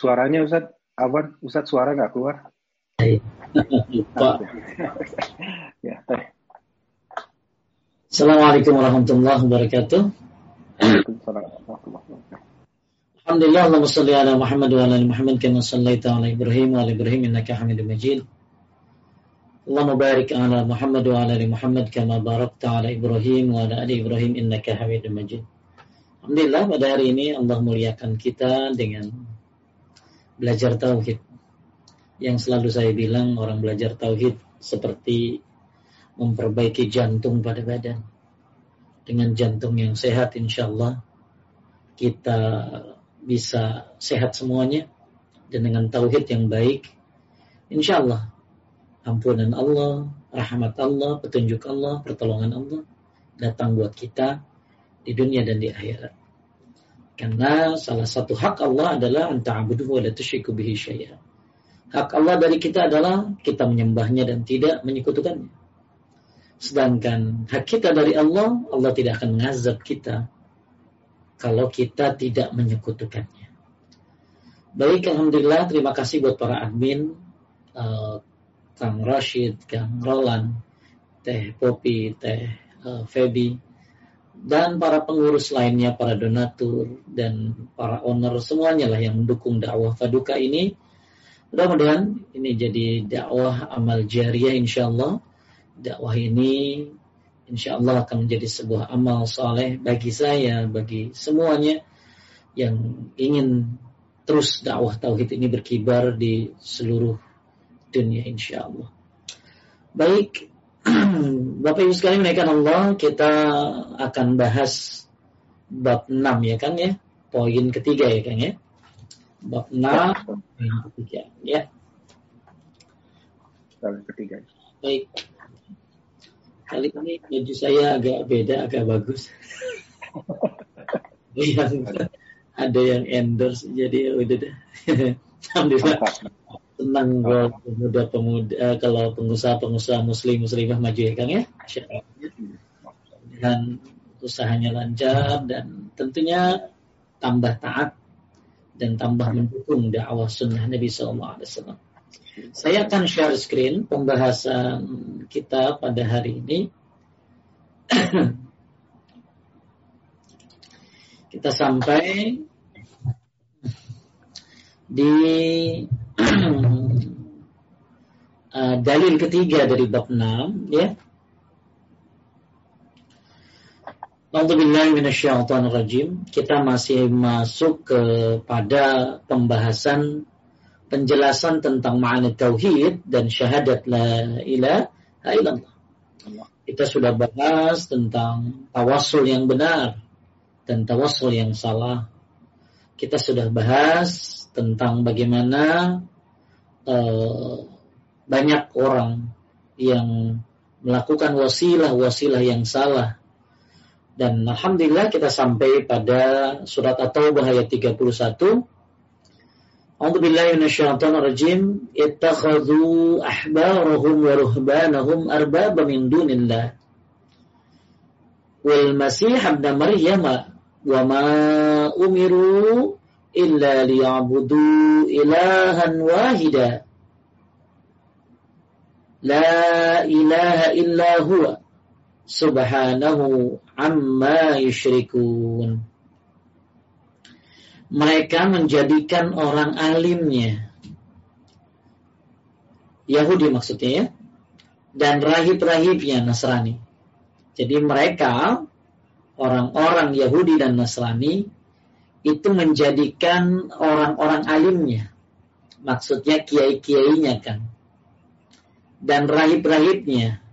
Suaranya Ustaz, apa Ustaz suara nggak keluar? Lupa. ya, Assalamualaikum warahmatullahi wabarakatuh. Alhamdulillah Allahumma salli ala Muhammad wa ala Muhammad kama sallaita ala Ibrahim wa ala Ibrahim innaka Hamidum Majid. Barik ala Muhammad wa ala Muhammad kama barakta ala Ibrahim wa ala ali Ibrahim innaka Hamidum Majid. Alhamdulillah pada hari ini Allah muliakan kita dengan belajar tauhid. Yang selalu saya bilang orang belajar tauhid seperti memperbaiki jantung pada badan. Dengan jantung yang sehat insya Allah kita bisa sehat semuanya dan dengan tauhid yang baik insya Allah ampunan Allah rahmat Allah petunjuk Allah pertolongan Allah datang buat kita di dunia dan di akhirat karena salah satu hak Allah adalah anta'buduhu wa la tusyriku bihi syai'a hak Allah dari kita adalah kita menyembahnya dan tidak menyekutukannya. Sedangkan hak kita dari Allah Allah tidak akan mengazab kita kalau kita tidak menyekutukannya. Baik, Alhamdulillah, terima kasih buat para admin, uh, Kang Rashid, Kang Roland, Teh Popi, Teh uh, Feby, dan para pengurus lainnya, para donatur, dan para owner, semuanya lah yang mendukung dakwah Faduka ini. Mudah-mudahan ini jadi dakwah amal jariah insya Allah. Dakwah ini insya Allah akan menjadi sebuah amal soleh bagi saya, bagi semuanya yang ingin terus dakwah tauhid ini berkibar di seluruh dunia insya Allah. Baik, Bapak Ibu sekalian menaikkan Allah, kita akan bahas bab 6 ya kan ya, poin ketiga ya kan ya. Bab 6, poin ketiga ya. Poin ketiga. Baik, Kali ini baju saya agak beda, agak bagus. yang ada yang endorse, jadi ya udah deh. Alhamdulillah senang gue pemuda-pemuda eh, kalau pengusaha-pengusaha muslim muslimah maju ya kang ya. Dan usahanya lancar dan tentunya tambah taat dan tambah mendukung dakwah sunnah Nabi Sallallahu Alaihi Wasallam. Saya akan share screen pembahasan kita pada hari ini. kita sampai di uh, dalil ketiga dari bab 6 ya. rajim. Kita masih masuk kepada pembahasan penjelasan tentang makna tauhid dan syahadat la ilaha illallah. Kita sudah bahas tentang tawassul yang benar dan tawassul yang salah. Kita sudah bahas tentang bagaimana uh, banyak orang yang melakukan wasilah-wasilah yang salah. Dan alhamdulillah kita sampai pada surat At-Taubah ayat 31. A'udzubillahi minasyaitonir rajim. Ittakhadhu ahbarahum wa ruhbanahum arbaba min dunillah. Wal Masih ibn Maryam wa ma umiru illa liya'budu ilahan wahida. La ilaha illa huwa. Subhanahu amma yushrikun. Mereka menjadikan orang alimnya. Yahudi maksudnya ya. Dan rahib-rahibnya Nasrani. Jadi mereka orang-orang Yahudi dan Nasrani itu menjadikan orang-orang alimnya. Maksudnya kiai-kiainya kan. Dan rahib-rahibnya.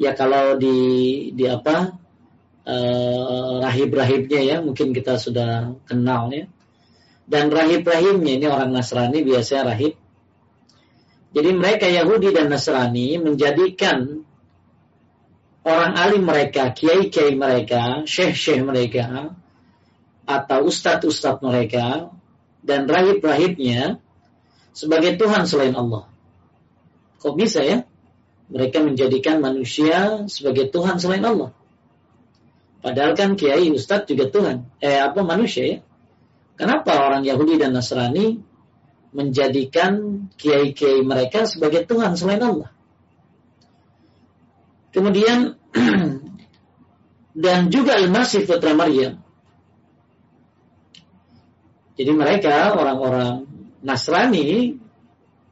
Ya kalau di di apa? uh, rahib-rahibnya ya mungkin kita sudah kenal ya dan rahib-rahibnya ini orang Nasrani biasanya rahib jadi mereka Yahudi dan Nasrani menjadikan orang alim mereka kiai-kiai mereka syekh-syekh mereka atau ustadz-ustadz mereka dan rahib-rahibnya sebagai Tuhan selain Allah kok bisa ya mereka menjadikan manusia sebagai Tuhan selain Allah Padahal kan kiai ustadz juga Tuhan. Eh apa manusia ya? Kenapa orang Yahudi dan Nasrani menjadikan kiai-kiai mereka sebagai Tuhan selain Allah? Kemudian dan juga Al-Masih putra Maryam. Jadi mereka orang-orang Nasrani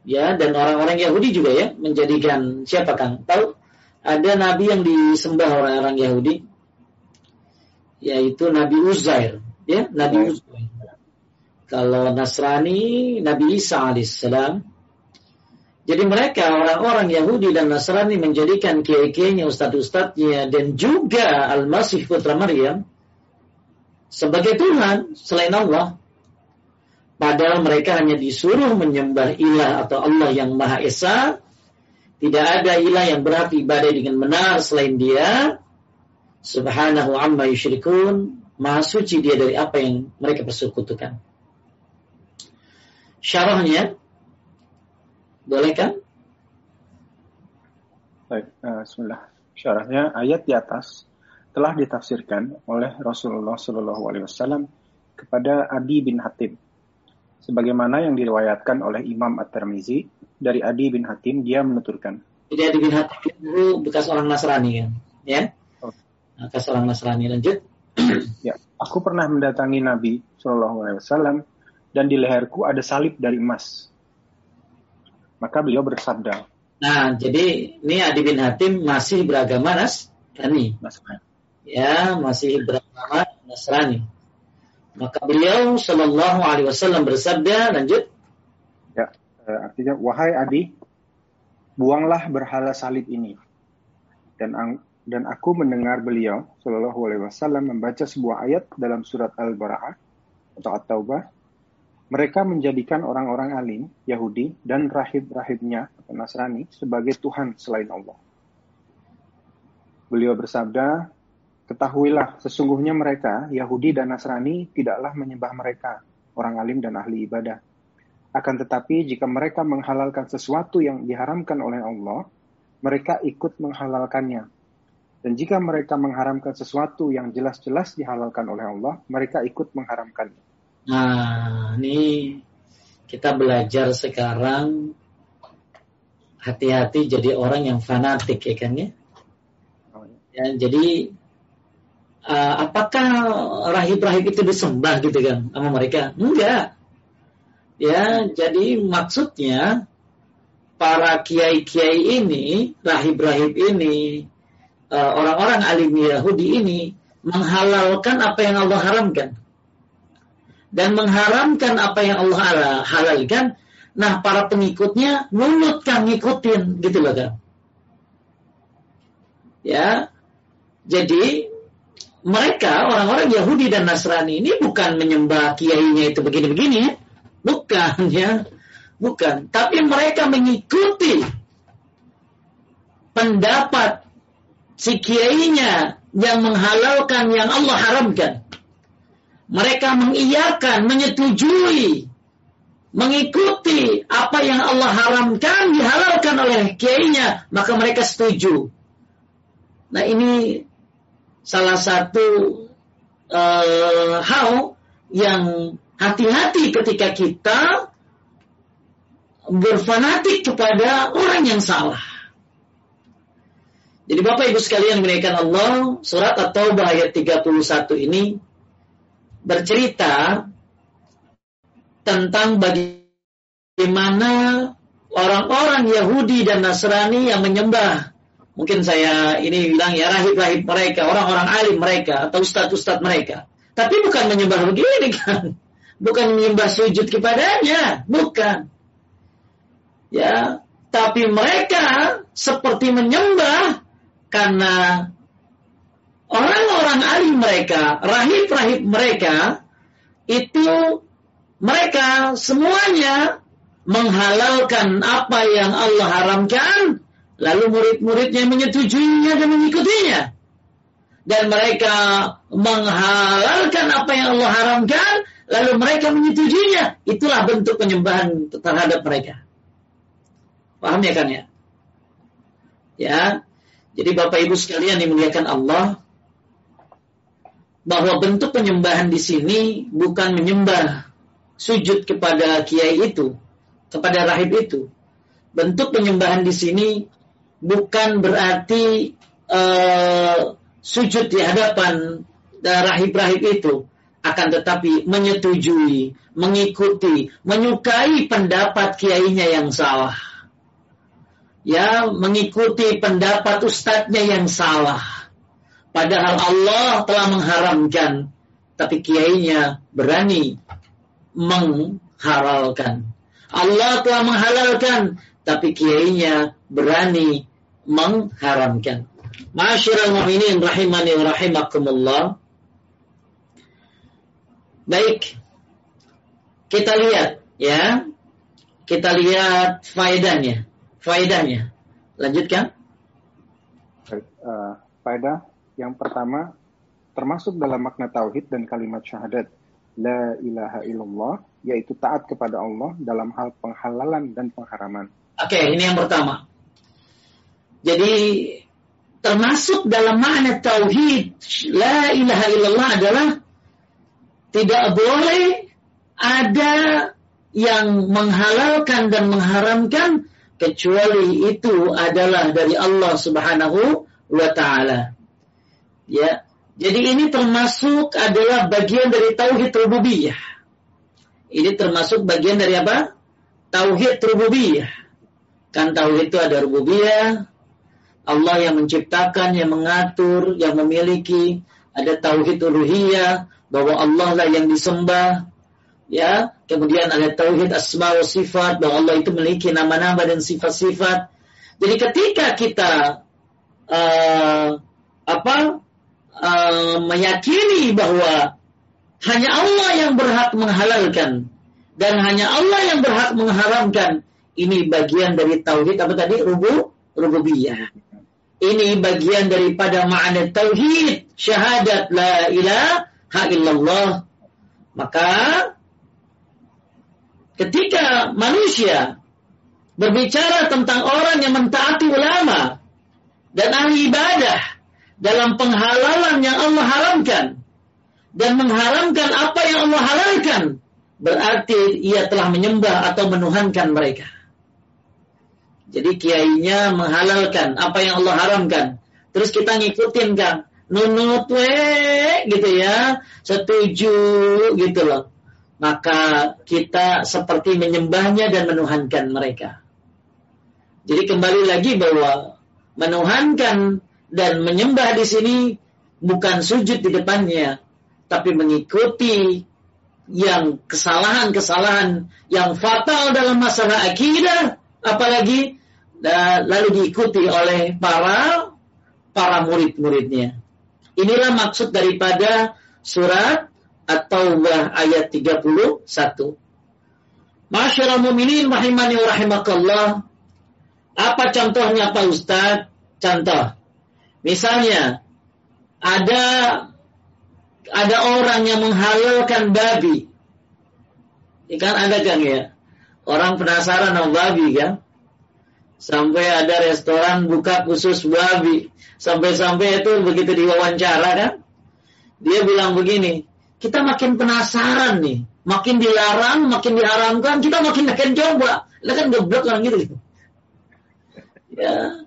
ya dan orang-orang Yahudi juga ya menjadikan siapa kan? Tahu? Ada nabi yang disembah orang-orang Yahudi yaitu Nabi Uzair ya Nabi Uzair. Kalau Nasrani Nabi Isa alaihissalam. Jadi mereka orang-orang Yahudi dan Nasrani menjadikan kiai-kiainya ustadz-ustadznya dan juga Al-Masih putra Maryam sebagai Tuhan selain Allah padahal mereka hanya disuruh menyembah ilah atau Allah yang Maha Esa tidak ada ilah yang berhak ibadah dengan benar selain dia. Subhanahu amma yusyrikun. Maha suci dia dari apa yang mereka persekutukan. Syarahnya, boleh kan? Baik, uh, Bismillah. Syarahnya ayat di atas telah ditafsirkan oleh Rasulullah Wasallam kepada Adi bin Hatim, sebagaimana yang diriwayatkan oleh Imam At-Tirmizi dari Adi bin Hatim dia menuturkan. Jadi Adi bin Hatim itu bekas orang Nasrani kan, ya? Oh. Bekas orang Nasrani lanjut. ya, aku pernah mendatangi Nabi Shallallahu Alaihi Wasallam dan di leherku ada salib dari emas. Maka beliau bersabda. Nah, jadi ini Adi bin Hatim masih beragama Nasrani. Nasrani. Ya, masih beragama Nasrani. Maka beliau Shallallahu Alaihi Wasallam bersabda, lanjut. Eh, artinya wahai Adi buanglah berhala salib ini dan dan aku mendengar beliau Shallallahu Alaihi Wasallam membaca sebuah ayat dalam surat Al-Bara'ah atau At-Taubah mereka menjadikan orang-orang alim Yahudi dan rahib-rahibnya Nasrani sebagai Tuhan selain Allah. Beliau bersabda, Ketahuilah, sesungguhnya mereka, Yahudi dan Nasrani, tidaklah menyembah mereka, orang alim dan ahli ibadah akan tetapi jika mereka menghalalkan sesuatu yang diharamkan oleh Allah, mereka ikut menghalalkannya. Dan jika mereka mengharamkan sesuatu yang jelas-jelas dihalalkan oleh Allah, mereka ikut mengharamkannya. Nah, ini kita belajar sekarang hati-hati jadi orang yang fanatik ya kan ya. Oh, iya. ya jadi uh, apakah rahib-rahib itu disembah gitu kan sama mereka? Enggak. Ya, jadi maksudnya para kiai-kiai ini, rahib-rahib ini, eh, orang-orang alim Yahudi ini menghalalkan apa yang Allah haramkan. Dan mengharamkan apa yang Allah halalkan, nah para pengikutnya nunut kan ngikutin gitu loh kan. Ya, jadi mereka orang-orang Yahudi dan Nasrani ini bukan menyembah kiainya itu begini-begini Bukan ya. Bukan. Tapi mereka mengikuti pendapat si kiainya yang menghalalkan yang Allah haramkan. Mereka mengiyakan, menyetujui, mengikuti apa yang Allah haramkan dihalalkan oleh kiainya, maka mereka setuju. Nah ini salah satu uh, hal yang hati-hati ketika kita berfanatik kepada orang yang salah. Jadi Bapak Ibu sekalian menaikkan Allah, surat At-Taubah ayat 31 ini bercerita tentang bagaimana orang-orang Yahudi dan Nasrani yang menyembah mungkin saya ini bilang ya rahib-rahib mereka, orang-orang alim mereka atau ustadz-ustadz mereka. Tapi bukan menyembah begini kan bukan menyembah sujud kepadanya, bukan. Ya, tapi mereka seperti menyembah karena orang-orang alim mereka, rahib-rahib mereka itu mereka semuanya menghalalkan apa yang Allah haramkan, lalu murid-muridnya menyetujuinya dan mengikutinya. Dan mereka menghalalkan apa yang Allah haramkan, lalu mereka menyetujuinya, itulah bentuk penyembahan terhadap mereka. Paham ya kan ya? Ya. Jadi Bapak Ibu sekalian dimuliakan Allah, bahwa bentuk penyembahan di sini bukan menyembah sujud kepada kiai itu, kepada rahib itu. Bentuk penyembahan di sini bukan berarti uh, sujud di hadapan uh, rahib-rahib itu, akan tetapi menyetujui, mengikuti, menyukai pendapat kiainya yang salah. Ya, mengikuti pendapat ustadznya yang salah Padahal Allah telah mengharamkan, tapi kiainya berani menghalalkan. Allah telah menghalalkan, tapi kiainya berani mengharamkan. Ma'asyiral mu'minin rahimani wa rahimakumullah. Baik. Kita lihat ya. Kita lihat faedahnya. Faedahnya. Lanjutkan. Uh, faedah yang pertama, termasuk dalam makna tauhid dan kalimat syahadat la ilaha illallah yaitu taat kepada Allah dalam hal penghalalan dan pengharaman. Oke, okay, ini yang pertama. Jadi termasuk dalam makna tauhid la ilaha illallah adalah tidak boleh ada yang menghalalkan dan mengharamkan kecuali itu adalah dari Allah Subhanahu wa taala. Ya. Jadi ini termasuk adalah bagian dari tauhid rububiyah. Ini termasuk bagian dari apa? Tauhid rububiyah. Kan tauhid itu ada rububiyah, Allah yang menciptakan, yang mengatur, yang memiliki. Ada tauhid uluhiyah, bahwa Allah lah yang disembah. Ya, kemudian ada tauhid asma wa sifat, bahwa Allah itu memiliki nama-nama dan sifat-sifat. Jadi ketika kita uh, apa uh, meyakini bahwa hanya Allah yang berhak menghalalkan dan hanya Allah yang berhak mengharamkan. Ini bagian dari tauhid apa tadi? Rubu, rububiyah. Ini bagian daripada makna tauhid, syahadat la ilaha illallah. Maka ketika manusia berbicara tentang orang yang mentaati ulama dan ahli ibadah dalam penghalalan yang Allah haramkan dan mengharamkan apa yang Allah halalkan berarti ia telah menyembah atau menuhankan mereka. Jadi kiainya menghalalkan apa yang Allah haramkan. Terus kita ngikutin kan, nunut we gitu ya, setuju gitu loh. Maka kita seperti menyembahnya dan menuhankan mereka. Jadi kembali lagi bahwa menuhankan dan menyembah di sini bukan sujud di depannya, tapi mengikuti yang kesalahan-kesalahan yang fatal dalam masalah akidah, apalagi lalu diikuti oleh para para murid-muridnya. Inilah maksud daripada surat At-Taubah ayat 31. Masyarakat muminin rahimani wa rahimakallah. Apa contohnya Pak Ustaz? Contoh. Misalnya ada ada orang yang menghalalkan babi. Ikan ada kan ya? Orang penasaran sama babi kan? Sampai ada restoran buka khusus babi. Sampai-sampai itu begitu diwawancara kan? Dia bilang begini, kita makin penasaran nih. Makin dilarang, makin diharamkan, kita makin akan coba. Lah kan goblok orang gitu. Ya,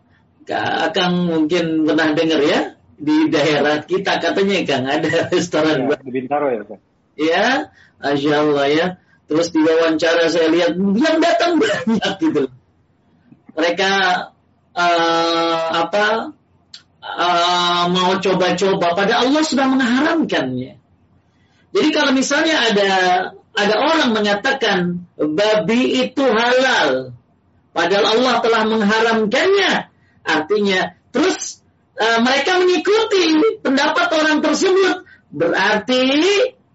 Kang mungkin pernah dengar ya di daerah kita katanya Kang ada restoran ya, di Bintaro ya Kang. Ya, Masya Allah ya. Terus di wawancara saya lihat yang datang banyak gitu. Mereka uh, apa uh, mau coba-coba pada Allah sudah mengharamkannya. Jadi kalau misalnya ada ada orang mengatakan babi itu halal, padahal Allah telah mengharamkannya, Artinya, terus uh, mereka mengikuti pendapat orang tersebut, berarti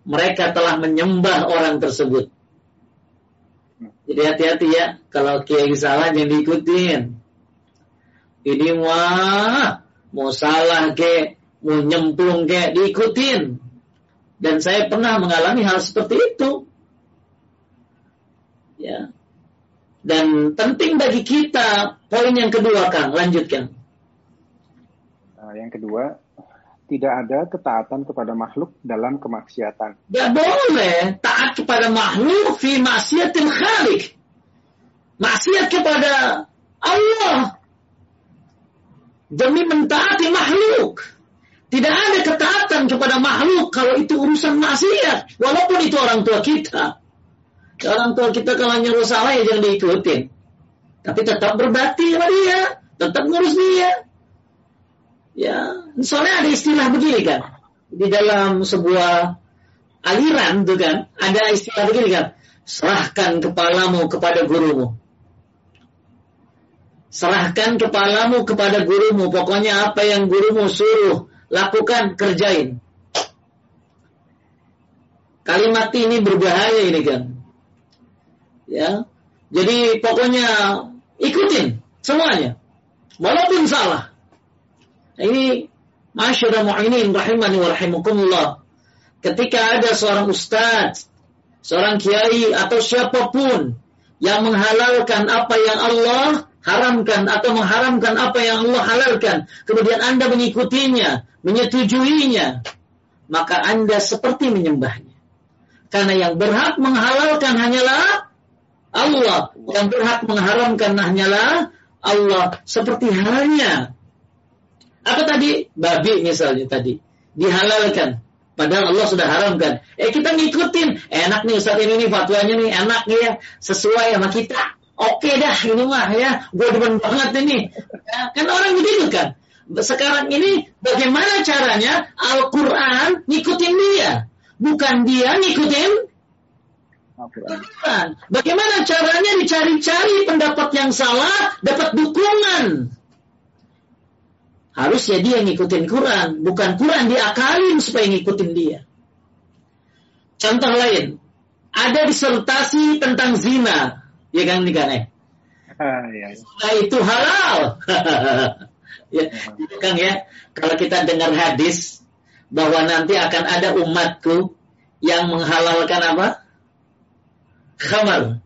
mereka telah menyembah orang tersebut. Jadi hati-hati ya, kalau kiai salah jangan diikutin. Ini wah, mau salah ke, mau nyemplung ke, diikutin. Dan saya pernah mengalami hal seperti itu. Ya, dan penting bagi kita, poin yang kedua Kang, lanjutkan. Uh, yang kedua, tidak ada ketaatan kepada makhluk dalam kemaksiatan. Tidak boleh taat kepada makhluk fi maksiatil khalik. Maksiat kepada Allah demi mentaati makhluk. Tidak ada ketaatan kepada makhluk kalau itu urusan maksiat. Walaupun itu orang tua kita. Orang tua kita kalau nyuruh salah ya jangan diikutin. Tapi tetap berbakti sama dia. Tetap ngurus dia. Ya, soalnya ada istilah begini kan. Di dalam sebuah aliran tuh kan, ada istilah begini kan. Serahkan kepalamu kepada gurumu. Serahkan kepalamu kepada gurumu. Pokoknya apa yang gurumu suruh, lakukan, kerjain. Kalimat ini berbahaya ini kan. Ya. Jadi pokoknya ikutin semuanya. Walaupun salah. Ini masyarakat mu'inin rahimani wa rahimakumullah. Ketika ada seorang ustaz, seorang kiai atau siapa pun yang menghalalkan apa yang Allah haramkan atau mengharamkan apa yang Allah halalkan, kemudian Anda mengikutinya, menyetujuinya, maka Anda seperti menyembahnya. Karena yang berhak menghalalkan hanyalah Allah, yang berhak mengharamkan hanyalah Allah. Seperti halnya apa tadi? Babi misalnya tadi. Dihalalkan. Padahal Allah sudah haramkan. Eh kita ngikutin. Enak nih Ustaz ini nih fatwanya nih enak nih ya. Sesuai sama kita. Oke dah ini mah ya. Gue demen banget ini. Ya, kan orang begitu kan. Sekarang ini bagaimana caranya Al-Quran ngikutin dia. Bukan dia ngikutin Al-Quran. Bagaimana caranya dicari-cari pendapat yang salah, dapat dukungan. Harusnya dia ngikutin Quran, bukan Quran diakalin supaya ngikutin dia. Contoh lain, ada disertasi tentang zina, ya kan nih kan ya. Nah, itu halal. ya, kan ya, kalau kita dengar hadis bahwa nanti akan ada umatku yang menghalalkan apa? Khamar,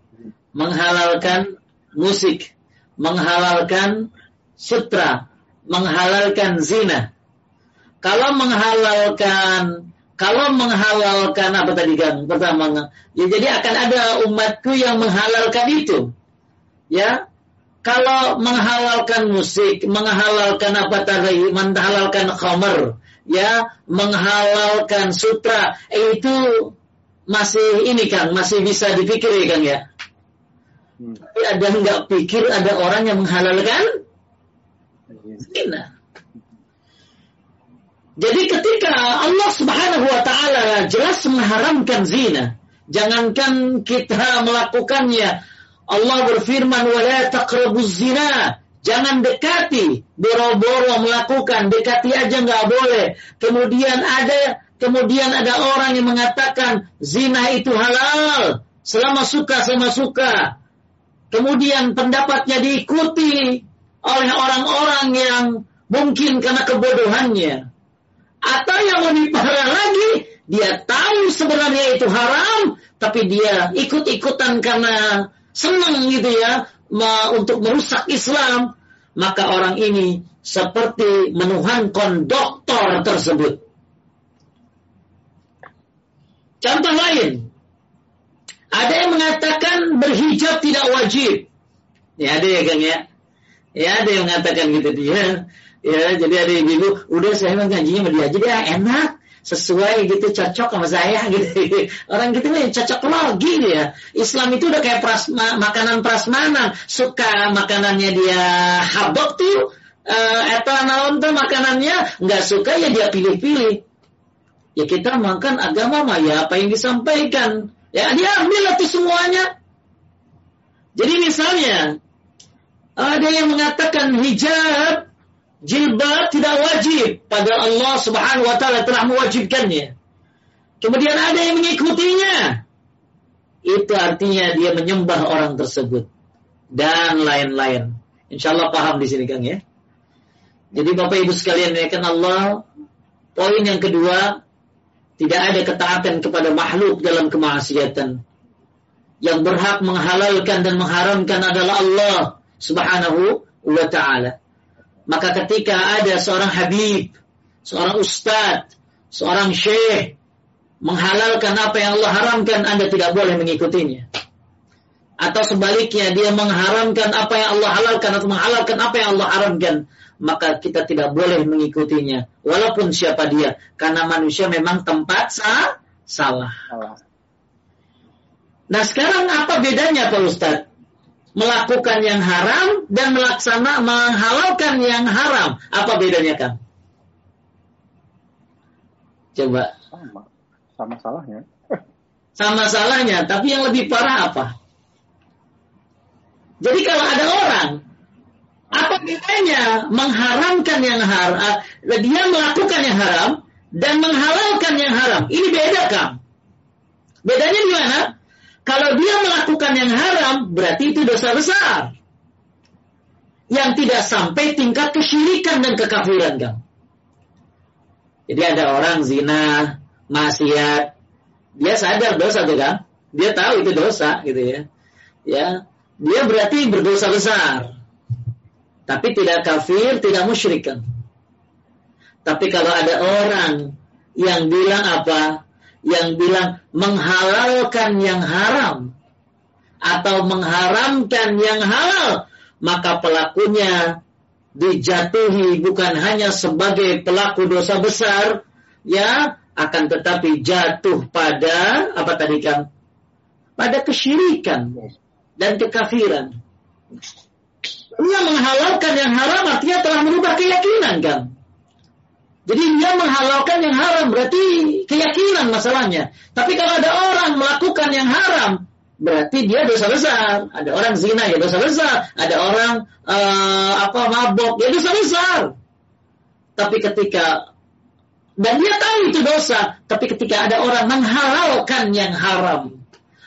menghalalkan musik, menghalalkan sutra, menghalalkan zina. Kalau menghalalkan kalau menghalalkan apa tadi kan pertama ya jadi akan ada umatku yang menghalalkan itu ya kalau menghalalkan musik menghalalkan apa tadi menghalalkan khamar ya menghalalkan sutra eh, itu masih ini kan masih bisa dipikir ya kan ya hmm. tapi ada nggak pikir ada orang yang menghalalkan zina. Jadi ketika Allah Subhanahu wa taala jelas mengharamkan zina, jangankan kita melakukannya. Allah berfirman wala taqrabuz zina. Jangan dekati, boro-boro melakukan, dekati aja nggak boleh. Kemudian ada kemudian ada orang yang mengatakan zina itu halal, selama suka sama suka. Kemudian pendapatnya diikuti, oleh orang-orang yang mungkin karena kebodohannya. Atau yang lebih parah lagi, dia tahu sebenarnya itu haram, tapi dia ikut-ikutan karena senang gitu ya, untuk merusak Islam. Maka orang ini seperti menuhan konduktor tersebut. Contoh lain, ada yang mengatakan berhijab tidak wajib. Ya ada ya Kang ya. Ya ada yang mengatakan gitu dia. Ya jadi ada ibu-ibu, udah saya emang gajinya sama dia aja dia enak. Sesuai gitu cocok sama saya gitu. Orang gitu nih cocok logi dia. Islam itu udah kayak prasma, makanan prasmanan. Suka makanannya dia habok tuh uh, eta naon tuh makanannya nggak suka ya dia pilih-pilih. Ya kita makan agama mah ya apa yang disampaikan? Ya dia ambil tuh semuanya. Jadi misalnya ada yang mengatakan hijab jilbab tidak wajib pada Allah Subhanahu wa taala telah mewajibkannya. Kemudian ada yang mengikutinya. Itu artinya dia menyembah orang tersebut dan lain-lain. Insya Allah paham di sini Kang ya. Jadi Bapak Ibu sekalian ya kan Allah. Poin yang kedua, tidak ada ketaatan kepada makhluk dalam kemaksiatan. Yang berhak menghalalkan dan mengharamkan adalah Allah subhanahu wa ta'ala. Maka ketika ada seorang Habib seorang ustadz, seorang syekh menghalalkan apa yang Allah haramkan, Anda tidak boleh mengikutinya. Atau sebaliknya, dia mengharamkan apa yang Allah halalkan atau menghalalkan apa yang Allah haramkan, maka kita tidak boleh mengikutinya. Walaupun siapa dia, karena manusia memang tempat salah. Nah sekarang apa bedanya Pak Ustadz? Melakukan yang haram dan melaksana menghalalkan yang haram. Apa bedanya kan? Coba. Sama, sama salahnya. sama salahnya, tapi yang lebih parah apa? Jadi kalau ada orang apa bedanya mengharamkan yang haram, eh, dia melakukan yang haram dan menghalalkan yang haram. Ini beda kan? Bedanya di mana? Kalau dia melakukan yang haram, berarti itu dosa besar. Yang tidak sampai tingkat kesyirikan dan kekafiran kan? Jadi ada orang zina, maksiat, dia sadar dosa tuh kan? Dia tahu itu dosa gitu ya. Ya, dia berarti berdosa besar. Tapi tidak kafir, tidak musyrik kan? Tapi kalau ada orang yang bilang apa? Yang bilang menghalalkan yang haram atau mengharamkan yang halal, maka pelakunya dijatuhi bukan hanya sebagai pelaku dosa besar, ya, akan tetapi jatuh pada apa tadi kan? Pada kesyirikan dan kekafiran. Dia menghalalkan yang haram artinya telah merubah keyakinan kan. Jadi dia menghalalkan yang haram berarti keyakinan masalahnya. Tapi kalau ada orang melakukan yang haram berarti dia dosa besar. Ada orang zina ya dosa besar, ada orang uh, apa mabok ya dosa besar. Tapi ketika dan dia tahu itu dosa, tapi ketika ada orang menghalalkan yang haram,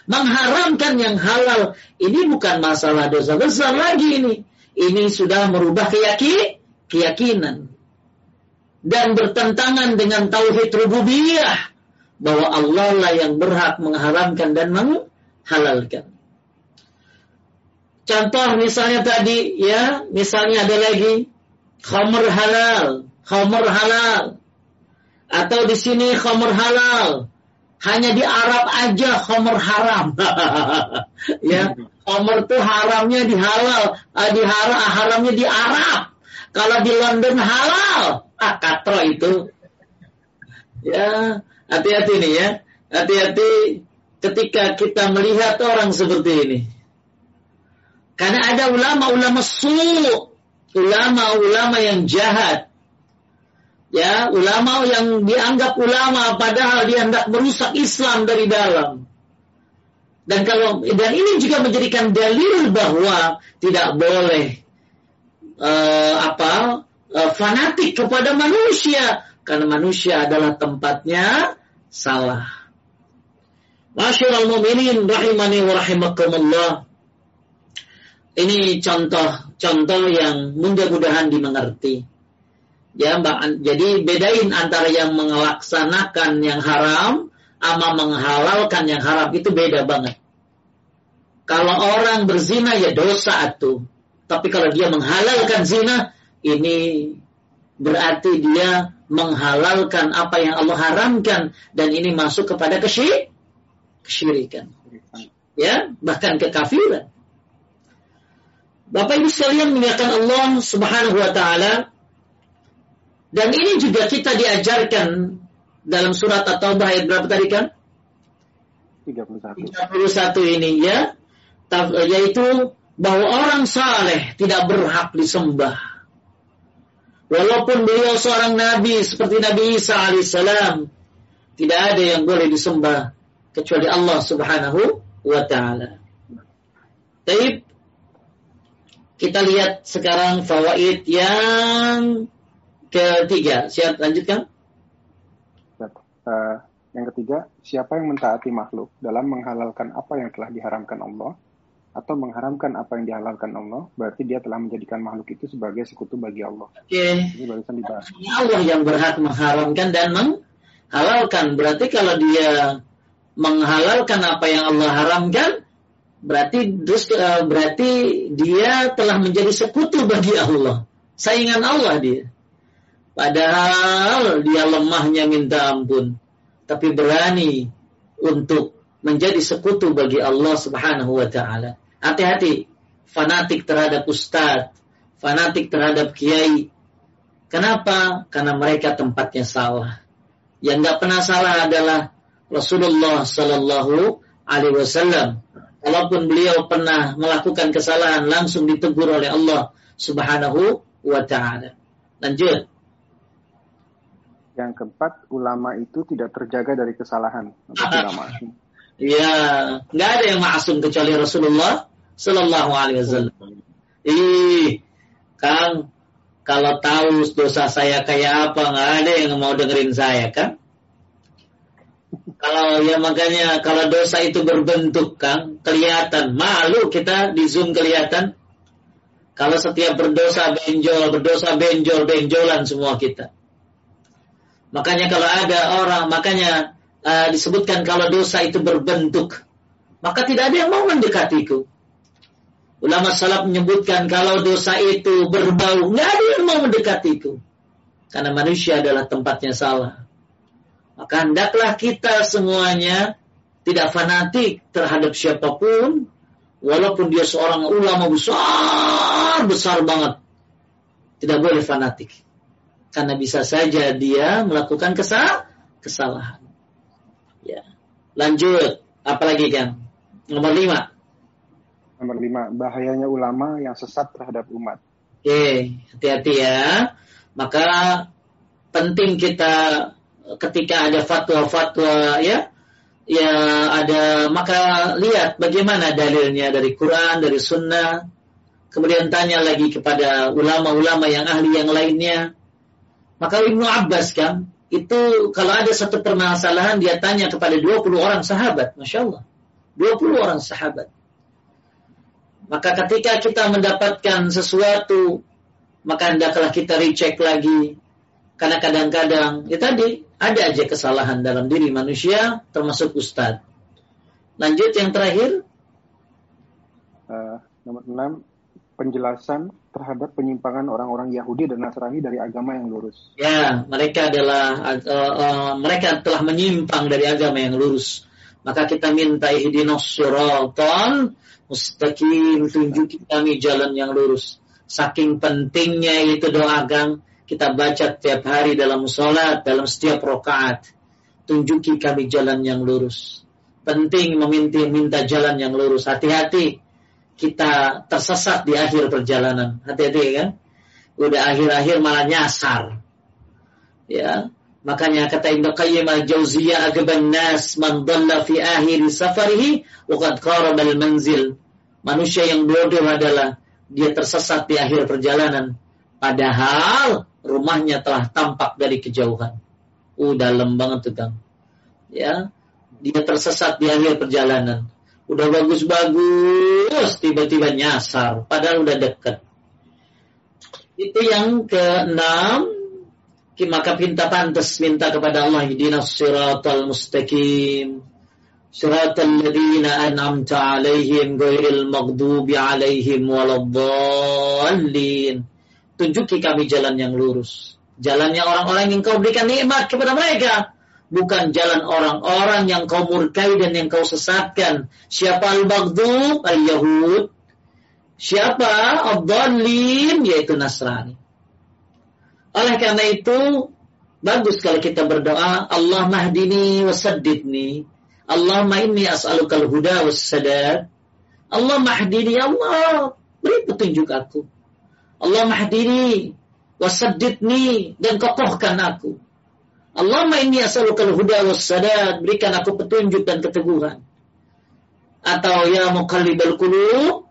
mengharamkan yang halal, ini bukan masalah dosa besar lagi ini. Ini sudah merubah keyakin, keyakinan dan bertentangan dengan tauhid rububiyah bahwa Allah lah yang berhak mengharamkan dan meng halalkan. Contoh misalnya tadi ya, misalnya ada lagi khamr halal, khamr halal. Atau di sini khamr halal. Hanya di Arab aja khamr haram. ya, khamr tuh haramnya di halal, eh, di haram, haramnya di Arab. Kalau di London halal, ah katro itu. Ya, hati-hati nih ya. Hati-hati ketika kita melihat orang seperti ini. Karena ada ulama-ulama su, ulama-ulama yang jahat. Ya, ulama yang dianggap ulama padahal dia hendak merusak Islam dari dalam. Dan kalau dan ini juga menjadikan dalil bahwa tidak boleh uh, apa fanatik kepada manusia karena manusia adalah tempatnya salah. Masyiral mu'minin rahimani. Ini contoh-contoh yang mudah-mudahan dimengerti. Ya, jadi bedain antara yang melaksanakan yang haram sama menghalalkan yang haram itu beda banget. Kalau orang berzina ya dosa itu. Tapi kalau dia menghalalkan zina, ini berarti dia menghalalkan apa yang Allah haramkan dan ini masuk kepada kesyirikan kesyirikan. Ya, bahkan kekafiran. Bapak Ibu sekalian mengingatkan Allah Subhanahu wa taala dan ini juga kita diajarkan dalam surat At-Taubah ayat berapa tadi kan? 31. 31 ini ya. Yaitu bahwa orang saleh tidak berhak disembah. Walaupun beliau seorang nabi seperti Nabi Isa alaihissalam, tidak ada yang boleh disembah kecuali Allah Subhanahu wa taala. Baik. Kita lihat sekarang fawaid yang ketiga. Siap lanjutkan? Uh, yang ketiga, siapa yang mentaati makhluk dalam menghalalkan apa yang telah diharamkan Allah atau mengharamkan apa yang dihalalkan Allah, berarti dia telah menjadikan makhluk itu sebagai sekutu bagi Allah. Oke. Okay. Ini barusan dibahas. Allah yang berhak mengharamkan dan menghalalkan. Berarti kalau dia menghalalkan apa yang Allah haramkan, berarti terus uh, berarti dia telah menjadi sekutu bagi Allah. Saingan Allah dia. Padahal dia lemahnya minta ampun. Tapi berani untuk menjadi sekutu bagi Allah subhanahu wa ta'ala. Hati-hati. Fanatik terhadap ustadz. Fanatik terhadap kiai. Kenapa? Karena mereka tempatnya salah. Yang nggak pernah salah adalah Rasulullah Sallallahu Alaihi Wasallam. Walaupun beliau pernah melakukan kesalahan, langsung ditegur oleh Allah Subhanahu wa Ta'ala. Lanjut. Yang keempat, ulama itu tidak terjaga dari kesalahan. Iya, nggak ada yang maksum kecuali Rasulullah Sallallahu Alaihi Wasallam. Ih, Kang, kalau tahu dosa saya kayak apa, nggak ada yang mau dengerin saya, kan? Kalau ya makanya kalau dosa itu berbentuk Kang, kelihatan malu kita di zoom kelihatan. Kalau setiap berdosa benjol, berdosa benjol, benjolan semua kita. Makanya kalau ada orang, makanya uh, disebutkan kalau dosa itu berbentuk, maka tidak ada yang mau mendekatiku. Ulama salaf menyebutkan kalau dosa itu berbau, nggak ada yang mau mendekatiku. Karena manusia adalah tempatnya salah. Maka hendaklah kita semuanya tidak fanatik terhadap siapa pun, walaupun dia seorang ulama besar, besar banget. Tidak boleh fanatik. Karena bisa saja dia melakukan kesal kesalahan. Ya. Lanjut, apalagi kan? Nomor lima. Nomor lima, bahayanya ulama yang sesat terhadap umat. Oke, hati-hati ya. Maka penting kita ketika ada fatwa-fatwa ya, ya ada maka lihat bagaimana dalilnya dari Quran, dari Sunnah. Kemudian tanya lagi kepada ulama-ulama yang ahli yang lainnya maka Ibnu Abbas kan, itu kalau ada satu permasalahan dia tanya kepada 20 orang sahabat, Masya Allah. 20 orang sahabat. Maka ketika kita mendapatkan sesuatu, maka hendaklah kita recheck lagi. Karena kadang-kadang, ya tadi, ada aja kesalahan dalam diri manusia, termasuk ustadz. Lanjut yang terakhir. Uh, nomor 6, penjelasan terhadap penyimpangan orang-orang Yahudi dan Nasrani dari agama yang lurus. Ya, mereka adalah uh, uh, mereka telah menyimpang dari agama yang lurus. Maka kita minta ihdinas siratal mustaqim, tunjuki kami jalan yang lurus. Saking pentingnya itu doa gang kita baca tiap hari dalam sholat, dalam setiap rakaat. Tunjuki kami jalan yang lurus. Penting meminta minta jalan yang lurus. Hati-hati kita tersesat di akhir perjalanan. Hati-hati kan? Udah akhir-akhir malah nyasar. Ya, makanya kata Ibnu Qayyim al-Jauziyah agaban nas man dhalla fi akhir safarihi wa qad qaraba al-manzil. Manusia yang bodoh adalah dia tersesat di akhir perjalanan padahal rumahnya telah tampak dari kejauhan. Uh, dalam banget tuh. Ya, dia tersesat di akhir perjalanan udah bagus-bagus tiba-tiba nyasar padahal udah deket. Itu yang keenam maka minta pantas minta kepada Allah ihdinas siratal mustaqim. Siratal ladzina an'amta alaihim ghairil maghdubi alaihim waladdallin. Tunjuki kami jalan yang lurus. Jalannya orang-orang yang kau berikan nikmat kepada mereka bukan jalan orang-orang yang kau murkai dan yang kau sesatkan. Siapa al-baghdub? Al-Yahud. Siapa al-dhalin? Yaitu Nasrani. Oleh karena itu, bagus kalau kita berdoa, Allah mahdini wasaddidni. Allahumma inni as'alukal huda wassadad. Allah mahdini, ya Allah, beri petunjuk aku. Allah mahdini wasaddidni dan kokohkan aku. Allahumma inni as'alukal huda was sadad, berikan aku petunjuk dan keteguhan. Atau ya muqallibal qulub,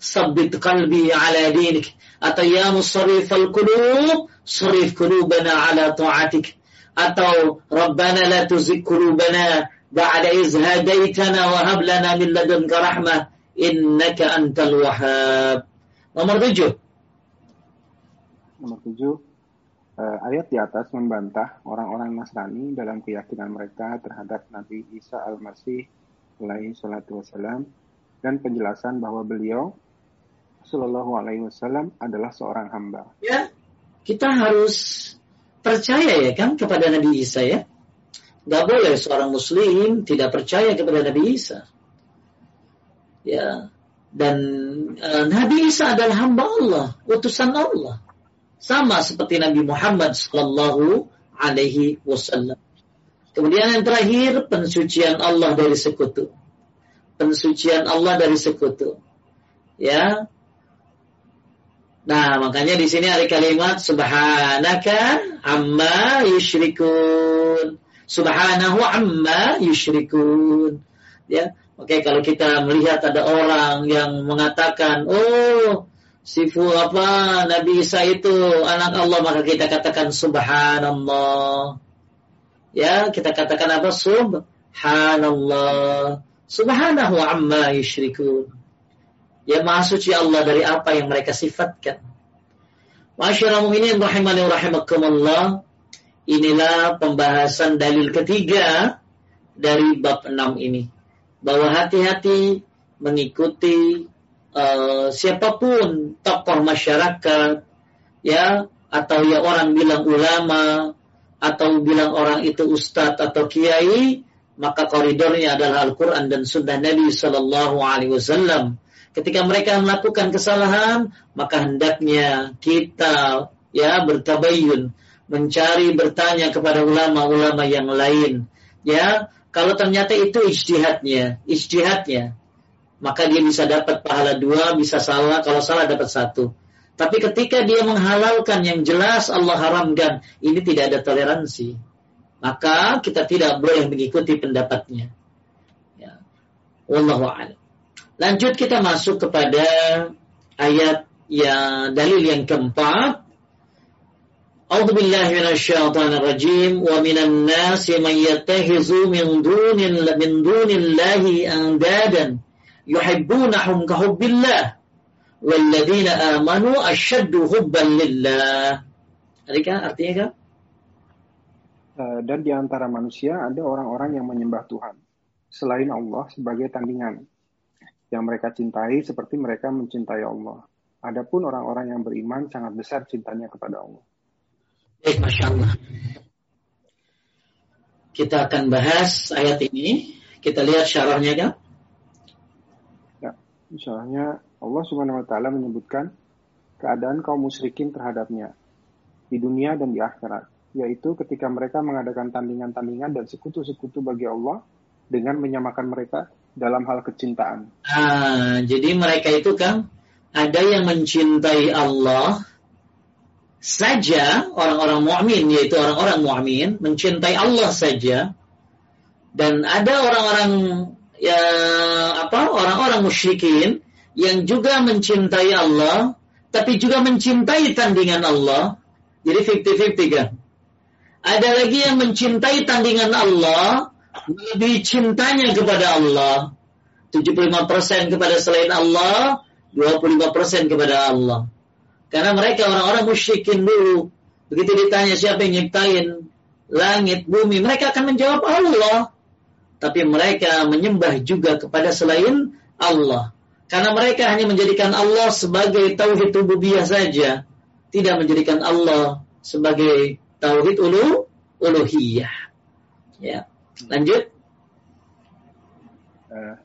sabbit qalbi ala dinik. Atau ya musarrifal qulub, sarif qulubana ala ta'atik. Atau Rabbana la tuzigh qulubana ba'da iz hadaitana wa hab lana min ladunka rahmah innaka antal wahhab. Nomor tujuh. Nomor tujuh uh, ayat di atas membantah orang-orang Nasrani dalam keyakinan mereka terhadap Nabi Isa al-Masih alaihi salatu wassalam dan penjelasan bahwa beliau Shallallahu alaihi wasallam adalah seorang hamba. Ya, kita harus percaya ya kan kepada Nabi Isa ya. Gak boleh seorang muslim tidak percaya kepada Nabi Isa. Ya. Dan uh, Nabi Isa adalah hamba Allah, utusan Allah. Sama seperti Nabi Muhammad sallallahu alaihi wasallam. Kemudian yang terakhir pensucian Allah dari sekutu. Pensucian Allah dari sekutu. Ya, Nah, makanya di sini ada kalimat subhanaka amma yusyrikun. Subhanahu amma yusyrikun. Ya. Oke, kalau kita melihat ada orang yang mengatakan, "Oh, sifu apa Nabi Isa itu anak Allah," maka kita katakan subhanallah. Ya, kita katakan apa? Subhanallah. Subhanahu amma yusyrikun. Ya maha suci Allah dari apa yang mereka sifatkan. Masyarakat mu'minin rahimani rahimakumullah. Inilah pembahasan dalil ketiga dari bab 6 ini. Bahwa hati-hati mengikuti uh, siapa pun tokoh masyarakat ya atau ya orang bilang ulama atau bilang orang itu ustadz atau kiai maka koridornya adalah Al-Quran dan Sunnah Nabi Sallallahu Alaihi Wasallam ketika mereka melakukan kesalahan, maka hendaknya kita ya bertabayun, mencari bertanya kepada ulama-ulama yang lain. Ya, kalau ternyata itu ijtihadnya, ijtihadnya, maka dia bisa dapat pahala dua, bisa salah, kalau salah dapat satu. Tapi ketika dia menghalalkan yang jelas Allah haramkan, ini tidak ada toleransi. Maka kita tidak boleh mengikuti pendapatnya. Ya. A'lam. Lanjut kita masuk kepada ayat yang dalil yang keempat. A'udzu billahi rajim wa minan nasi min dunil min andadan yuhibbunahum ka hubbillah walladzina amanu asyaddu hubban lillah. Adakah artinya kan? Dan di antara manusia ada orang-orang yang menyembah Tuhan selain Allah sebagai tandingan yang mereka cintai seperti mereka mencintai Allah. Adapun orang-orang yang beriman sangat besar cintanya kepada Allah. Baik, Masya Allah. Kita akan bahas ayat ini. Kita lihat syarahnya kan? Ya, syarahnya Allah Subhanahu wa taala menyebutkan keadaan kaum musyrikin terhadapnya di dunia dan di akhirat, yaitu ketika mereka mengadakan tandingan-tandingan dan sekutu-sekutu bagi Allah dengan menyamakan mereka dalam hal kecintaan. Ah, jadi mereka itu kan ada yang mencintai Allah saja orang-orang mukmin yaitu orang-orang mukmin mencintai Allah saja dan ada orang-orang ya apa orang-orang musyrikin yang juga mencintai Allah tapi juga mencintai tandingan Allah jadi 50-50 kan ada lagi yang mencintai tandingan Allah lebih cintanya kepada Allah. 75% kepada selain Allah, 25% kepada Allah. Karena mereka orang-orang musyrikin dulu. Begitu ditanya siapa yang nyiptain langit, bumi, mereka akan menjawab Allah. Tapi mereka menyembah juga kepada selain Allah. Karena mereka hanya menjadikan Allah sebagai tauhid rububiyah saja, tidak menjadikan Allah sebagai tauhid ulu uluhiyah. Ya. Lanjut. Uh,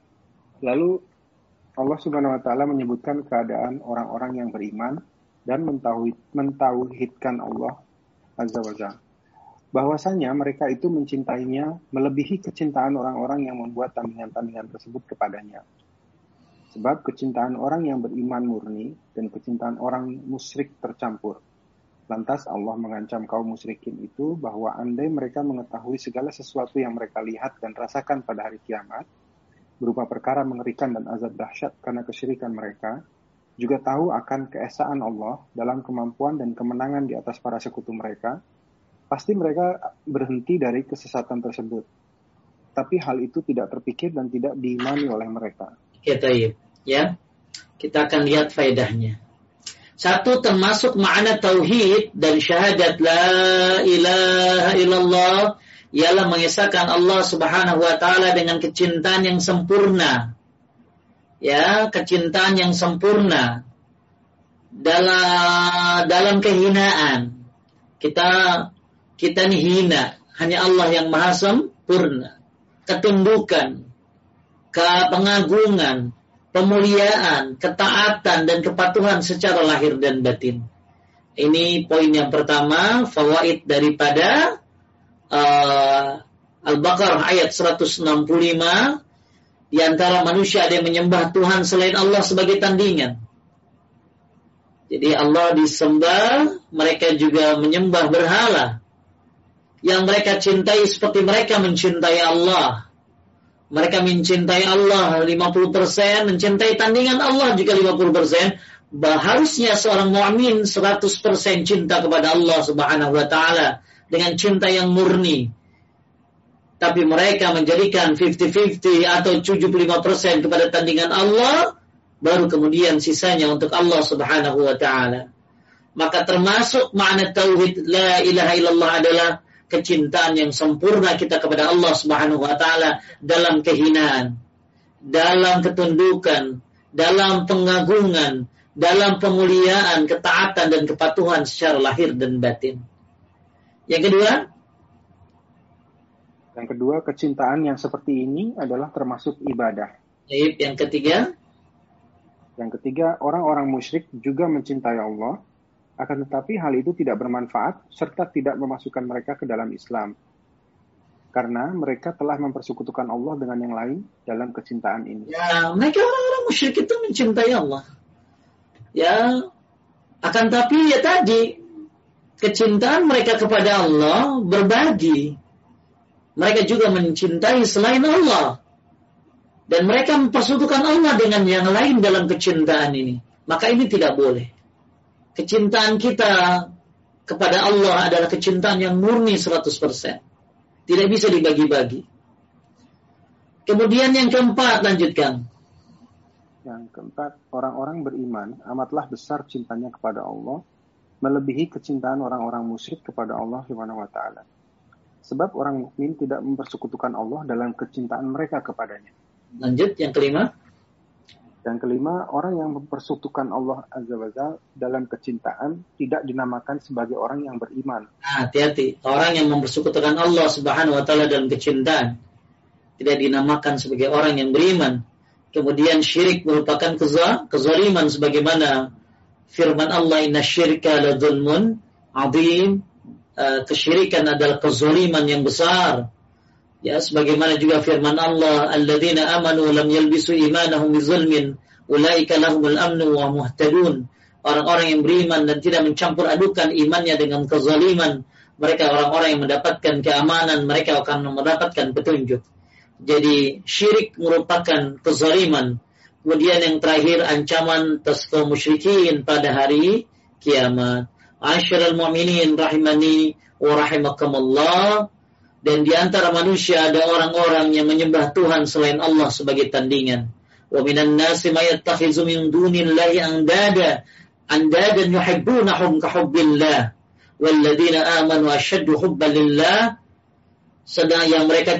lalu Allah Subhanahu wa taala menyebutkan keadaan orang-orang yang beriman dan mentauhid, mentauhidkan Allah Azza wa Jalla. Bahwasanya mereka itu mencintainya melebihi kecintaan orang-orang yang membuat tandingan-tandingan tersebut kepadanya. Sebab kecintaan orang yang beriman murni dan kecintaan orang musyrik tercampur Lantas Allah mengancam kaum musyrikin itu bahwa andai mereka mengetahui segala sesuatu yang mereka lihat dan rasakan pada hari kiamat, berupa perkara mengerikan dan azab dahsyat karena kesyirikan mereka, juga tahu akan keesaan Allah dalam kemampuan dan kemenangan di atas para sekutu mereka, pasti mereka berhenti dari kesesatan tersebut. Tapi hal itu tidak terpikir dan tidak diimani oleh mereka. Kita ya, kita akan lihat faedahnya. Satu termasuk makna tauhid dan syahadat la ilaha illallah ialah mengesahkan Allah Subhanahu wa taala dengan kecintaan yang sempurna. Ya, kecintaan yang sempurna dalam dalam kehinaan. Kita Kita ini hina. Hanya Allah yang maha sempurna. Ketundukan, kepengagungan, pemuliaan, ketaatan, dan kepatuhan secara lahir dan batin. Ini poin yang pertama, fawaid daripada uh, Al-Baqarah ayat 165 di antara manusia ada yang menyembah Tuhan selain Allah sebagai tandingan. Jadi Allah disembah, mereka juga menyembah berhala. Yang mereka cintai seperti mereka mencintai Allah. Mereka mencintai Allah 50%, mencintai tandingan Allah juga 50%. Harusnya seorang mu'min 100% cinta kepada Allah Subhanahu wa taala dengan cinta yang murni. Tapi mereka menjadikan 50-50 atau 75% kepada tandingan Allah, baru kemudian sisanya untuk Allah Subhanahu wa taala. Maka termasuk makna tauhid la ilaha illallah adalah kecintaan yang sempurna kita kepada Allah Subhanahu wa taala dalam kehinaan, dalam ketundukan, dalam pengagungan, dalam pemuliaan, ketaatan dan kepatuhan secara lahir dan batin. Yang kedua, yang kedua, kecintaan yang seperti ini adalah termasuk ibadah. Yang ketiga, yang ketiga, orang-orang musyrik juga mencintai Allah, akan tetapi hal itu tidak bermanfaat serta tidak memasukkan mereka ke dalam Islam. Karena mereka telah mempersekutukan Allah dengan yang lain dalam kecintaan ini. Ya, mereka orang-orang musyrik itu mencintai Allah. Ya, akan tapi ya tadi kecintaan mereka kepada Allah berbagi. Mereka juga mencintai selain Allah dan mereka mempersekutukan Allah dengan yang lain dalam kecintaan ini. Maka ini tidak boleh. Kecintaan kita kepada Allah adalah kecintaan yang murni 100%. Tidak bisa dibagi-bagi. Kemudian yang keempat, lanjutkan. Yang keempat, orang-orang beriman amatlah besar cintanya kepada Allah, melebihi kecintaan orang-orang musyrik kepada Allah Subhanahu wa taala. Sebab orang mukmin tidak mempersekutukan Allah dalam kecintaan mereka kepadanya. Lanjut yang kelima. Yang kelima, orang yang mempersekutukan Allah Azza wa dalam kecintaan tidak dinamakan sebagai orang yang beriman. Hati-hati. Orang yang mempersekutukan Allah Subhanahu wa taala dalam kecintaan tidak dinamakan sebagai orang yang beriman. Kemudian syirik merupakan kezaliman sebagaimana firman Allah inna syirka la dhulmun. Uh, kesyirikan adalah kezaliman yang besar Ya, sebagaimana juga firman Allah, "Alladzina amanu lam yalbisu imanahum bizulmin, ulaika lahumul amnu wa muhtadun." Orang-orang yang beriman dan tidak mencampur adukan imannya dengan kezaliman, mereka orang-orang yang mendapatkan keamanan, mereka akan mendapatkan petunjuk. Jadi syirik merupakan kezaliman. Kemudian yang terakhir ancaman atas musyrikin pada hari kiamat. Asyiral mu'minin rahimani wa rahimakumullah dan di antara manusia ada orang-orang yang menyembah Tuhan selain Allah sebagai tandingan. Wa minan nasi may yattakhizu min dunillahi andada andadan yuhibbunahum ka hubbillah walladzina amanu ashaddu hubban lillah sedang yang mereka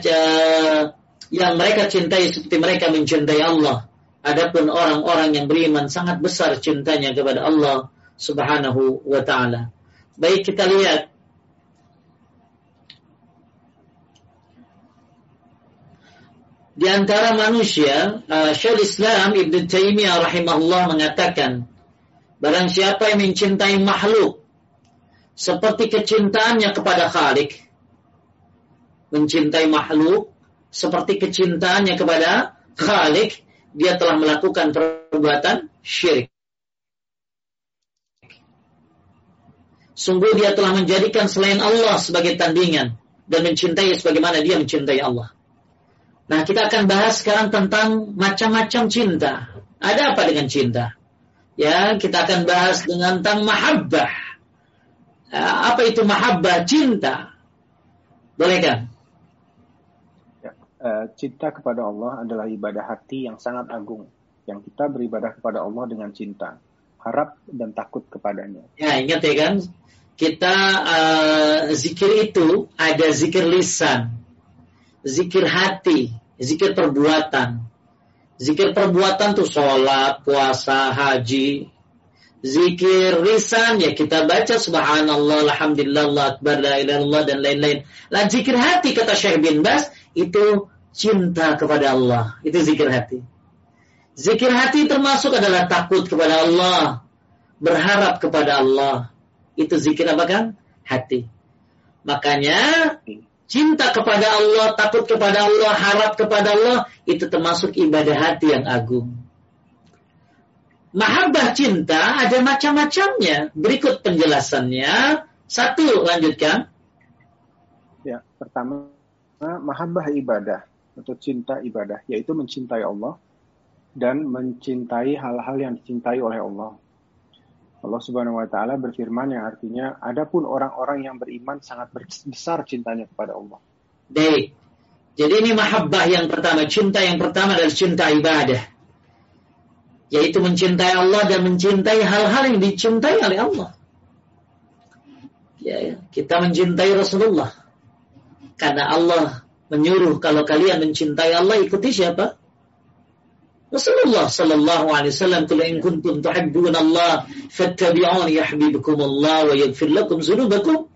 yang mereka cintai seperti mereka mencintai Allah. Adapun orang-orang yang beriman sangat besar cintanya kepada Allah Subhanahu wa taala. Baik kita lihat di antara manusia, uh, Syaikhul Islam Ibn Taimiyah rahimahullah mengatakan, barang siapa yang mencintai makhluk seperti kecintaannya kepada Khalik, mencintai makhluk seperti kecintaannya kepada Khalik, dia telah melakukan perbuatan syirik. Sungguh dia telah menjadikan selain Allah sebagai tandingan dan mencintai sebagaimana dia mencintai Allah. Nah, kita akan bahas sekarang tentang macam-macam cinta. Ada apa dengan cinta? Ya, kita akan bahas dengan tentang mahabbah. Ya, apa itu mahabbah? Cinta. Boleh kan? Ya, uh, cinta kepada Allah adalah ibadah hati yang sangat agung. Yang kita beribadah kepada Allah dengan cinta, harap dan takut kepadanya. Ya, ingat ya kan? Kita uh, zikir itu ada zikir lisan, zikir hati, zikir perbuatan. Zikir perbuatan tuh sholat, puasa, haji. zikir lisan ya kita baca subhanallah alhamdulillah Allah akbar la ilaha illallah dan lain-lain. Lah zikir hati kata Syekh bin Bas itu cinta kepada Allah. Itu zikir hati. Zikir hati termasuk adalah takut kepada Allah, berharap kepada Allah. Itu zikir apa kan? Hati. Makanya cinta kepada Allah, takut kepada Allah, harap kepada Allah itu termasuk ibadah hati yang agung. Mahabbah cinta ada macam-macamnya. Berikut penjelasannya. Satu, lanjutkan. Ya, pertama, mahabbah ibadah atau cinta ibadah, yaitu mencintai Allah dan mencintai hal-hal yang dicintai oleh Allah. Allah Subhanahu wa taala berfirman yang artinya adapun orang-orang yang beriman sangat besar cintanya kepada Allah. Baik. Jadi ini mahabbah yang pertama, cinta yang pertama adalah cinta ibadah yaitu mencintai Allah dan mencintai hal-hal yang dicintai oleh Allah. Ya, ya, kita mencintai Rasulullah karena Allah menyuruh kalau kalian mencintai Allah ikuti siapa? Rasulullah sallallahu alaihi wasallam qul in kuntum tuhibbuna Allah fattabi'uni yuhibbukum Allah wa yaghfir lakum dzunubakum.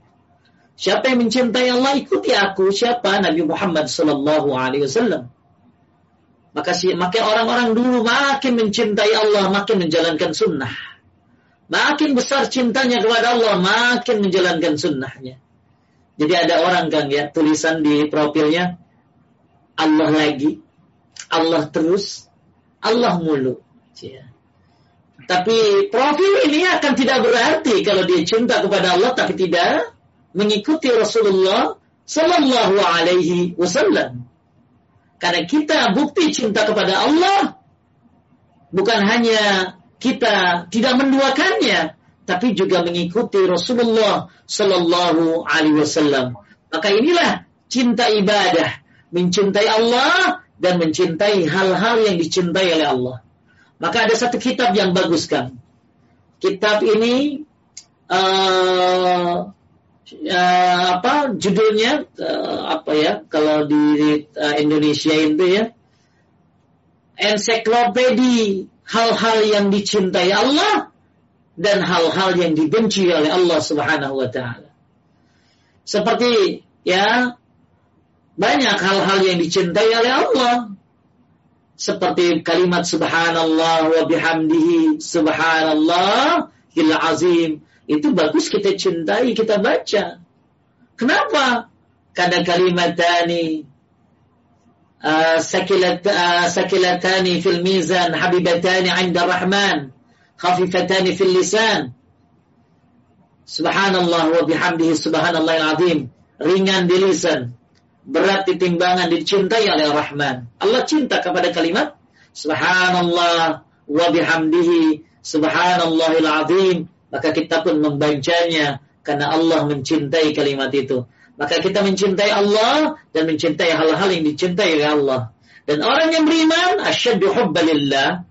Siapa yang mencintai Allah ikuti aku. Siapa? Nabi Muhammad sallallahu alaihi wasallam. Maka, maka orang-orang dulu makin mencintai Allah, makin menjalankan sunnah. Makin besar cintanya kepada Allah, makin menjalankan sunnahnya. Jadi ada orang kan ya, tulisan di profilnya, Allah lagi, Allah terus, Allah mulu. Ya. Tapi profil ini akan tidak berarti kalau dia cinta kepada Allah tapi tidak mengikuti Rasulullah Sallallahu Alaihi Wasallam. Karena kita bukti cinta kepada Allah bukan hanya kita tidak menduakannya, tapi juga mengikuti Rasulullah Sallallahu Alaihi Wasallam. Maka inilah cinta ibadah, mencintai Allah dan mencintai hal-hal yang dicintai oleh Allah. Maka ada satu kitab yang bagus kan. Kitab ini uh, uh, apa judulnya uh, apa ya kalau di uh, Indonesia itu ya ensiklopedi hal-hal yang dicintai Allah dan hal-hal yang dibenci oleh Allah Subhanahu wa taala. Seperti ya banyak hal-hal yang dicintai oleh Allah. Seperti kalimat subhanallah wa bihamdihi subhanallah il azim itu bagus kita cintai, kita baca. Kenapa? Karena kalimatani uh, sakilat, uh, sakilatani fil mizan habibatani 'inda rahman khafifatani fil lisan Subhanallah wa bihamdihi subhanallah azim ringan di lisan berat di timbangan dicintai oleh Rahman Allah cinta kepada kalimat Subhanallah wa bihamdihi subhanallahil azim maka kita pun membacanya karena Allah mencintai kalimat itu. Maka kita mencintai Allah dan mencintai hal-hal yang dicintai oleh Allah. Dan orang yang beriman asyaddu hubbalillah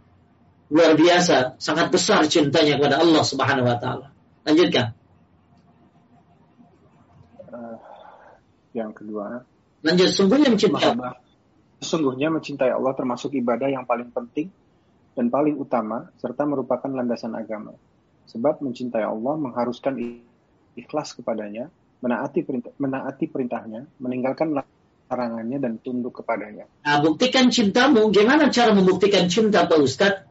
luar biasa, sangat besar cintanya kepada Allah Subhanahu wa taala. Lanjutkan. Yang kedua, lanjut sungguhnya mencintai Allah. Sungguhnya mencintai Allah termasuk ibadah yang paling penting dan paling utama serta merupakan landasan agama. Sebab mencintai Allah mengharuskan ikhlas kepadanya, menaati perintah, menaati perintahnya, meninggalkan larangannya dan tunduk kepadanya. Nah, buktikan cintamu. Gimana cara membuktikan cinta Pak Ustadz?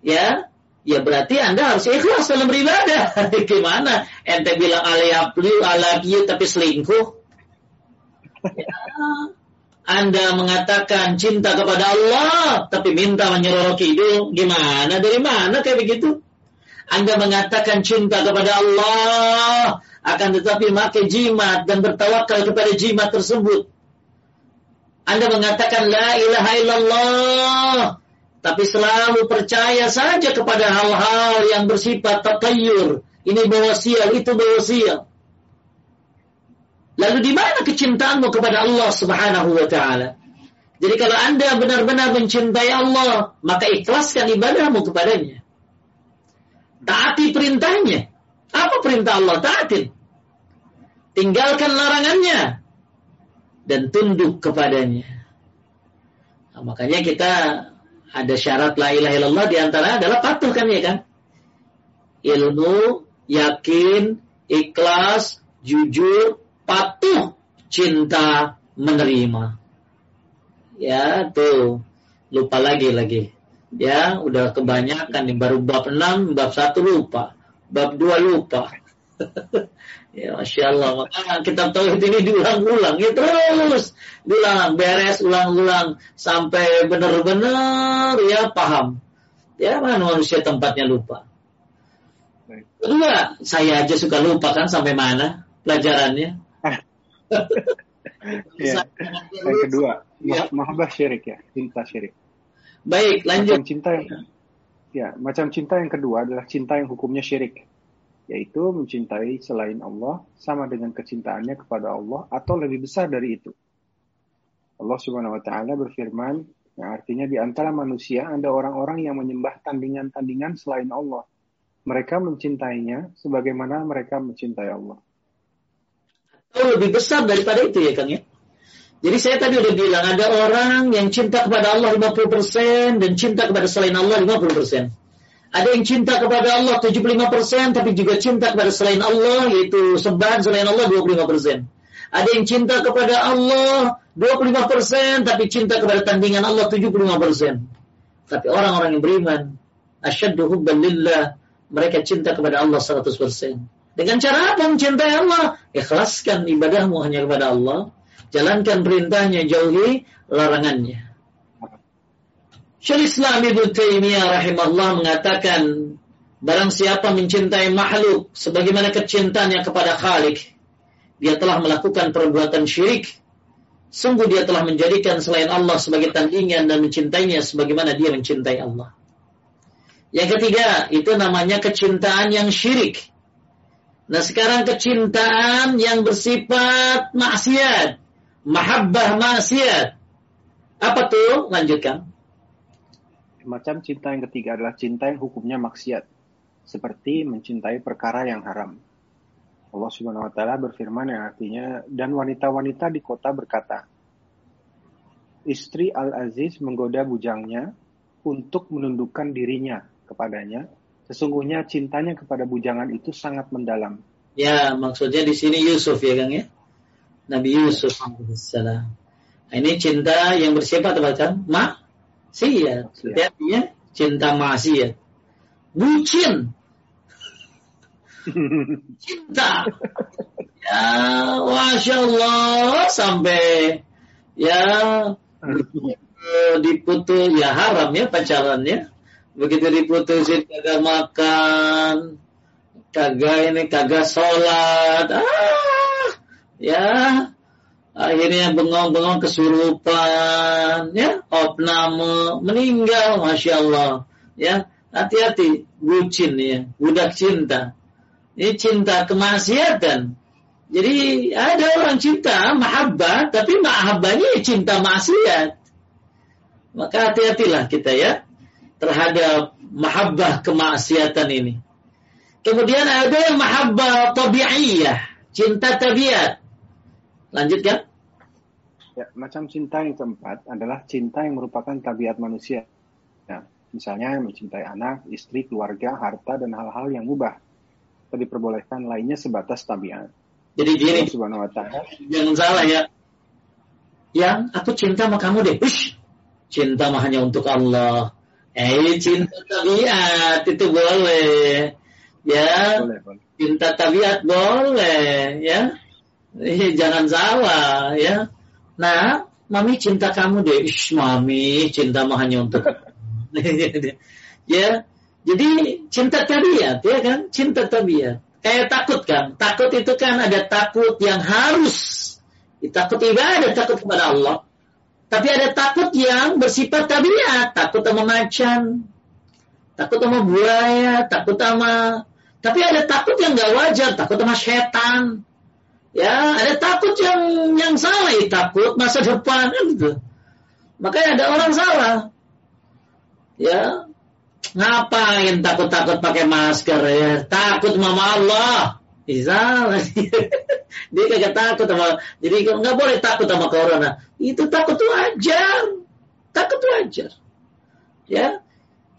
Ya, ya berarti Anda harus ikhlas dalam beribadah. Gimana? Ente bilang I love you, tapi selingkuh. Ya. Anda mengatakan cinta kepada Allah, tapi minta menyeroroki hidung. Gimana? Dari mana kayak begitu? Anda mengatakan cinta kepada Allah, akan tetapi pakai jimat dan bertawakal kepada jimat tersebut. Anda mengatakan la ilaha illallah, tapi selalu percaya saja kepada hal-hal yang bersifat tatayur. Ini bawa sial, itu bawa sial. Lalu di mana kecintaanmu kepada Allah Subhanahu wa taala? Jadi kalau Anda benar-benar mencintai Allah, maka ikhlaskan ibadahmu kepadanya. Taati perintahnya. Apa perintah Allah? Taatin. Tinggalkan larangannya. Dan tunduk kepadanya. Nah, makanya kita ada syarat la ilaha illallah di antara adalah patuh kan ya kan? ilmu, yakin, ikhlas, jujur, patuh, cinta, menerima. Ya, tuh. Lupa lagi lagi. Ya, udah kebanyakan nih baru bab 6, bab 1 lupa. Bab 2 lupa. ya, Masya Allah. Maka kita tahu ini diulang-ulang. Ya terus. Diulang, beres, ulang-ulang. Sampai benar-benar ya paham. Ya, mana manusia tempatnya lupa. Kedua, saya aja suka lupa kan sampai mana pelajarannya. Ya. Yang kedua, ya. mahabbah syirik ya, cinta syirik. Baik, lanjut. Macam cinta yang ya, macam cinta yang kedua adalah cinta yang hukumnya syirik, yaitu mencintai selain Allah sama dengan kecintaannya kepada Allah atau lebih besar dari itu. Allah Subhanahu wa taala berfirman, yang artinya di antara manusia ada orang-orang yang menyembah tandingan-tandingan selain Allah mereka mencintainya sebagaimana mereka mencintai Allah. Oh, lebih besar daripada itu ya Kang ya. Jadi saya tadi udah bilang ada orang yang cinta kepada Allah 50% dan cinta kepada selain Allah 50%. Ada yang cinta kepada Allah 75% tapi juga cinta kepada selain Allah yaitu sembahan selain Allah 25%. Ada yang cinta kepada Allah 25% tapi cinta kepada tandingan Allah 75%. Tapi orang-orang yang beriman asyaddu hubban lillah mereka cinta kepada Allah 100%. Dengan cara apa mencintai Allah? Ikhlaskan ibadahmu hanya kepada Allah. Jalankan perintahnya, jauhi larangannya. Syekh Islam Ibnu Taimiyah rahimahullah mengatakan barang siapa mencintai makhluk sebagaimana kecintaannya kepada Khalik, dia telah melakukan perbuatan syirik. Sungguh dia telah menjadikan selain Allah sebagai tandingan dan mencintainya sebagaimana dia mencintai Allah. Yang ketiga, itu namanya kecintaan yang syirik. Nah sekarang kecintaan yang bersifat maksiat. Mahabbah maksiat. Apa tuh? Lanjutkan. Macam cinta yang ketiga adalah cinta yang hukumnya maksiat. Seperti mencintai perkara yang haram. Allah Subhanahu wa taala berfirman yang artinya dan wanita-wanita di kota berkata, Istri Al-Aziz menggoda bujangnya untuk menundukkan dirinya kepadanya, sesungguhnya cintanya kepada bujangan itu sangat mendalam. Ya, maksudnya di sini Yusuf ya Kang ya. Nabi Yusuf alaihissalam. Nah, ini cinta yang bersifat apa kan? Maksiat. Artinya cinta maksiat. Bucin. cinta. Ya, masya Allah sampai ya diputus ya haram ya pacarannya begitu diputusin kagak makan kagak ini kagak sholat. Ah ya. Akhirnya bengong-bengong kesurupan ya. Opname meninggal masya Allah ya. Hati-hati bucin ya. Budak cinta. Ini cinta kemaksiatan. Jadi ada orang cinta mahabbah tapi mahabbahnya cinta maksiat. Maka hati-hatilah kita ya terhadap mahabbah kemaksiatan ini. Kemudian ada yang mahabbah tabi'iyah, cinta tabiat. Lanjutkan. Ya, macam cinta yang keempat adalah cinta yang merupakan tabiat manusia. Ya, misalnya mencintai anak, istri, keluarga, harta, dan hal-hal yang mubah. Atau diperbolehkan lainnya sebatas tabiat. Jadi gini, Subhanahu wa ta'ala. jangan salah ya. Yang aku cinta sama kamu deh. Ush, cinta mah hanya untuk Allah. Eh cinta tabiat itu boleh. Ya. Boleh, boleh. Cinta tabiat boleh, ya. Eh, jangan salah, ya. Nah, mami cinta kamu deh. Ish, mami cinta mah hanya untuk ya. Jadi cinta tabiat, ya kan? Cinta tabiat. Kayak takut kan? Takut itu kan ada takut yang harus. Takut ibadah, takut kepada Allah. Tapi ada takut yang bersifat tabiat, takut sama macan, takut sama buaya, takut sama tapi ada takut yang gak wajar, takut sama setan. Ya, ada takut yang yang salah, ya, takut masa depan kan gitu. Makanya ada orang salah. Ya, ngapain takut-takut pakai masker ya? Takut sama Allah. Bisa dia kagak takut sama jadi nggak boleh takut sama corona. Itu takut tuh wajar. Takut tuh wajar. Ya.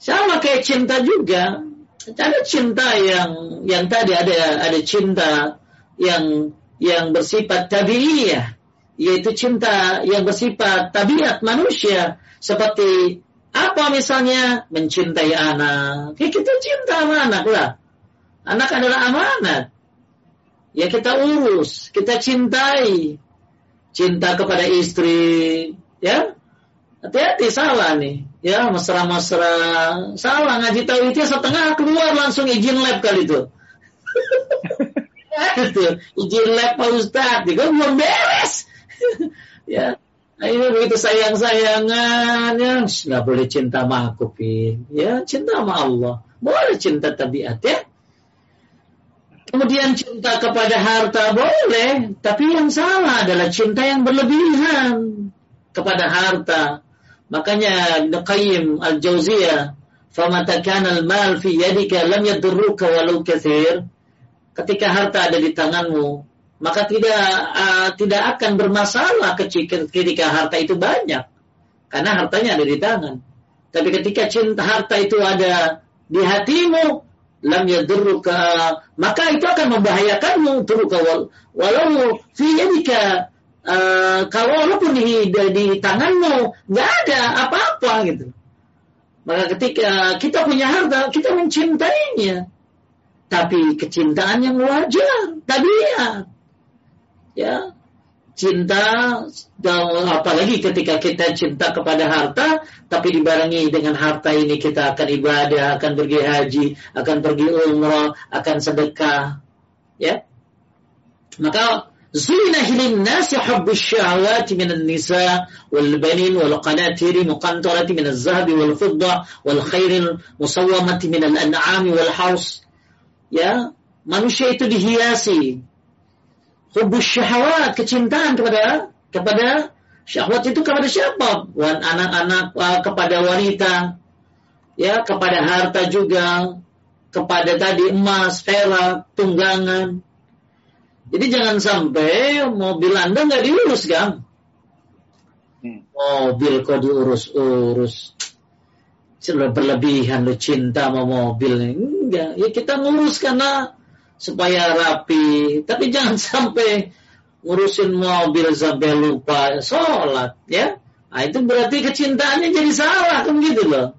Sama kayak cinta juga. ada cinta yang yang tadi ada ada cinta yang yang bersifat tabiiyah yaitu cinta yang bersifat tabiat manusia seperti apa misalnya mencintai anak ya kita cinta sama anak lah anak adalah amanat ya kita urus kita cintai. Cinta kepada istri ya. Hati-hati salah nih. Ya mesra-mesra. Salah ngaji tauhidnya setengah keluar langsung izin lab kali itu. Itu izin lab Pak Ustadz juga belum beres. Ya. Nah, ini begitu sayang sayangan ya. Nggak boleh cinta sama aku pin ya cinta sama Allah. Boleh cinta tabiat ya Kemudian cinta kepada harta boleh, tapi yang salah adalah cinta yang berlebihan kepada harta. Makanya Qayyim Al-Jauziyah, "Famata kana al-mal fi yadika lam yadurruka walau katsir." Ketika harta ada di tanganmu, maka tidak uh, tidak akan bermasalah ketika harta itu banyak. Karena hartanya ada di tangan. Tapi ketika cinta harta itu ada di hatimu, lam yadurruka, maka itu akan membahayakanmu turuka walau fi yadika uh, kalau walaupun di, di, di tanganmu nggak ada apa-apa gitu. Maka ketika kita punya harta, kita mencintainya. Tapi kecintaan yang wajar, tabiat. Ya, cinta dan apalagi ketika kita cinta kepada harta tapi dibarengi dengan harta ini kita akan ibadah akan pergi haji akan pergi umroh, akan sedekah ya. Maka Zulina hilin nasi hubbus syahawati minan nisa wal banin wal qanatiri muqantarati min al zahbi wal fudda wal khairil musawamati min al-an'ami wal haus. Ya manusia itu dihiasi hubus syahwat kecintaan kepada kepada syahwat itu kepada siapa wan anak-anak uh, kepada wanita ya kepada harta juga kepada tadi emas perak tunggangan jadi jangan sampai mobil Anda nggak diurus, kan? Hmm. Mobil kok diurus-urus. Sudah berlebihan lo cinta sama mobil. Enggak, ya kita ngurus karena supaya rapi. Tapi jangan sampai ngurusin mobil sampai lupa sholat, ya. Nah, itu berarti kecintaannya jadi salah, kan gitu loh.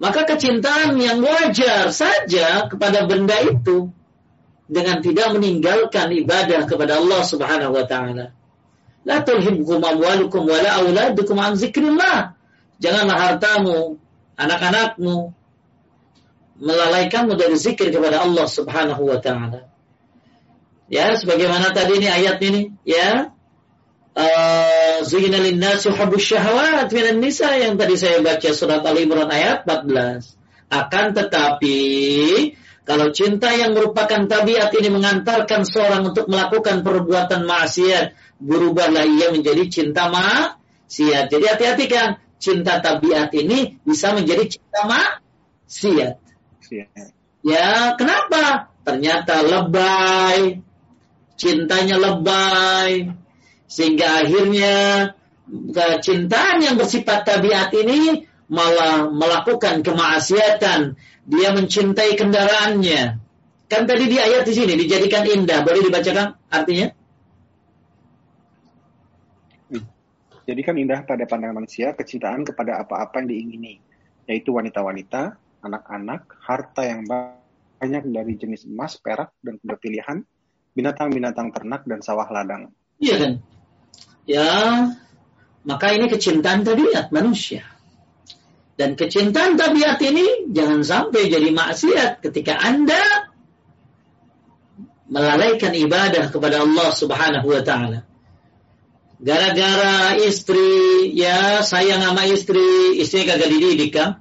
Maka kecintaan yang wajar saja kepada benda itu dengan tidak meninggalkan ibadah kepada Allah Subhanahu wa taala. La tulhibkum amwalukum wala auladukum an zikrillah. Janganlah hartamu, anak-anakmu melalaikanmu dari zikir kepada Allah Subhanahu wa taala. Ya, sebagaimana tadi ini ayat ini, ya. Uh, linnasi minan nisa yang tadi saya baca surat Al Imran ayat 14. Akan tetapi kalau cinta yang merupakan tabiat ini mengantarkan seorang untuk melakukan perbuatan maksiat, berubahlah ia menjadi cinta maksiat. Jadi hati-hati kan, cinta tabiat ini bisa menjadi cinta maksiat. Ya, kenapa? Ternyata lebay, cintanya lebay, sehingga akhirnya kecintaan yang bersifat tabiat ini malah melakukan kemaksiatan dia mencintai kendaraannya. Kan tadi di ayat di sini dijadikan indah. Boleh dibacakan artinya? Jadikan indah pada pandangan manusia kecintaan kepada apa-apa yang diingini, yaitu wanita-wanita, anak-anak, harta yang banyak dari jenis emas, perak, dan kuda pilihan, binatang-binatang ternak, dan sawah ladang. Iya kan? Ya, maka ini kecintaan tabiat manusia. Dan kecintaan tabiat ini jangan sampai jadi maksiat ketika Anda melalaikan ibadah kepada Allah Subhanahu wa taala. Gara-gara istri ya sayang sama istri, istri kagak dididik kan?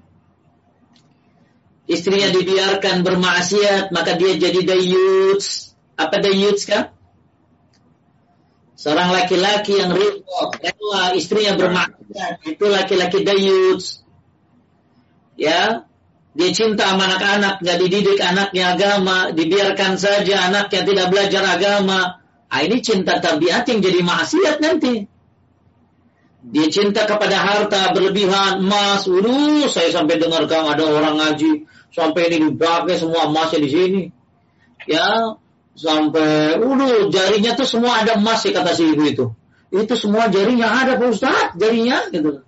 Istrinya dibiarkan bermaksiat, maka dia jadi dayuts. Apa dayuts kan? Seorang laki-laki yang rela istrinya bermaksiat, itu laki-laki dayuts ya dia cinta sama anak-anak, nggak dididik anaknya agama, dibiarkan saja anaknya tidak belajar agama. Ah, ini cinta tabiat yang jadi maksiat nanti. Dia cinta kepada harta berlebihan, emas. Ulu, saya sampai dengar kang ada orang ngaji sampai ini dipakai semua emasnya di sini. Ya, sampai ulu jarinya tuh semua ada emas ya kata si ibu itu. Itu semua jarinya ada Pak Ustaz, jarinya gitu.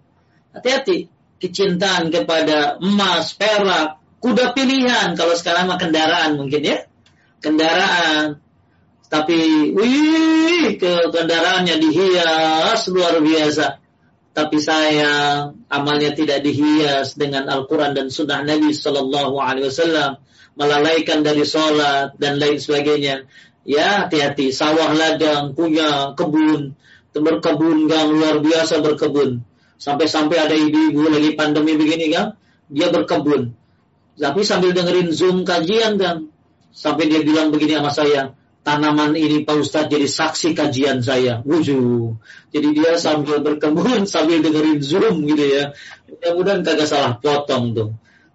Hati-hati. Kecintaan kepada emas, perak, kuda pilihan kalau sekarang mah kendaraan mungkin ya. Kendaraan, tapi wih ke kendaraannya dihias luar biasa tapi saya amalnya tidak dihias dengan Al-Quran dan Sunnah Nabi Sallallahu Alaihi Wasallam, melalaikan dari sholat dan lain sebagainya. Ya hati-hati, sawah ladang punya kebun, berkebun gang luar biasa berkebun. Sampai-sampai ada ibu-ibu lagi pandemi begini kan, dia berkebun. Tapi sambil dengerin zoom kajian kan, sampai dia bilang begini sama saya, tanaman ini Pak Ustadz jadi saksi kajian saya. Wujuh. Jadi dia sambil berkebun sambil dengerin Zoom gitu ya. Mudah-mudahan kagak salah potong tuh.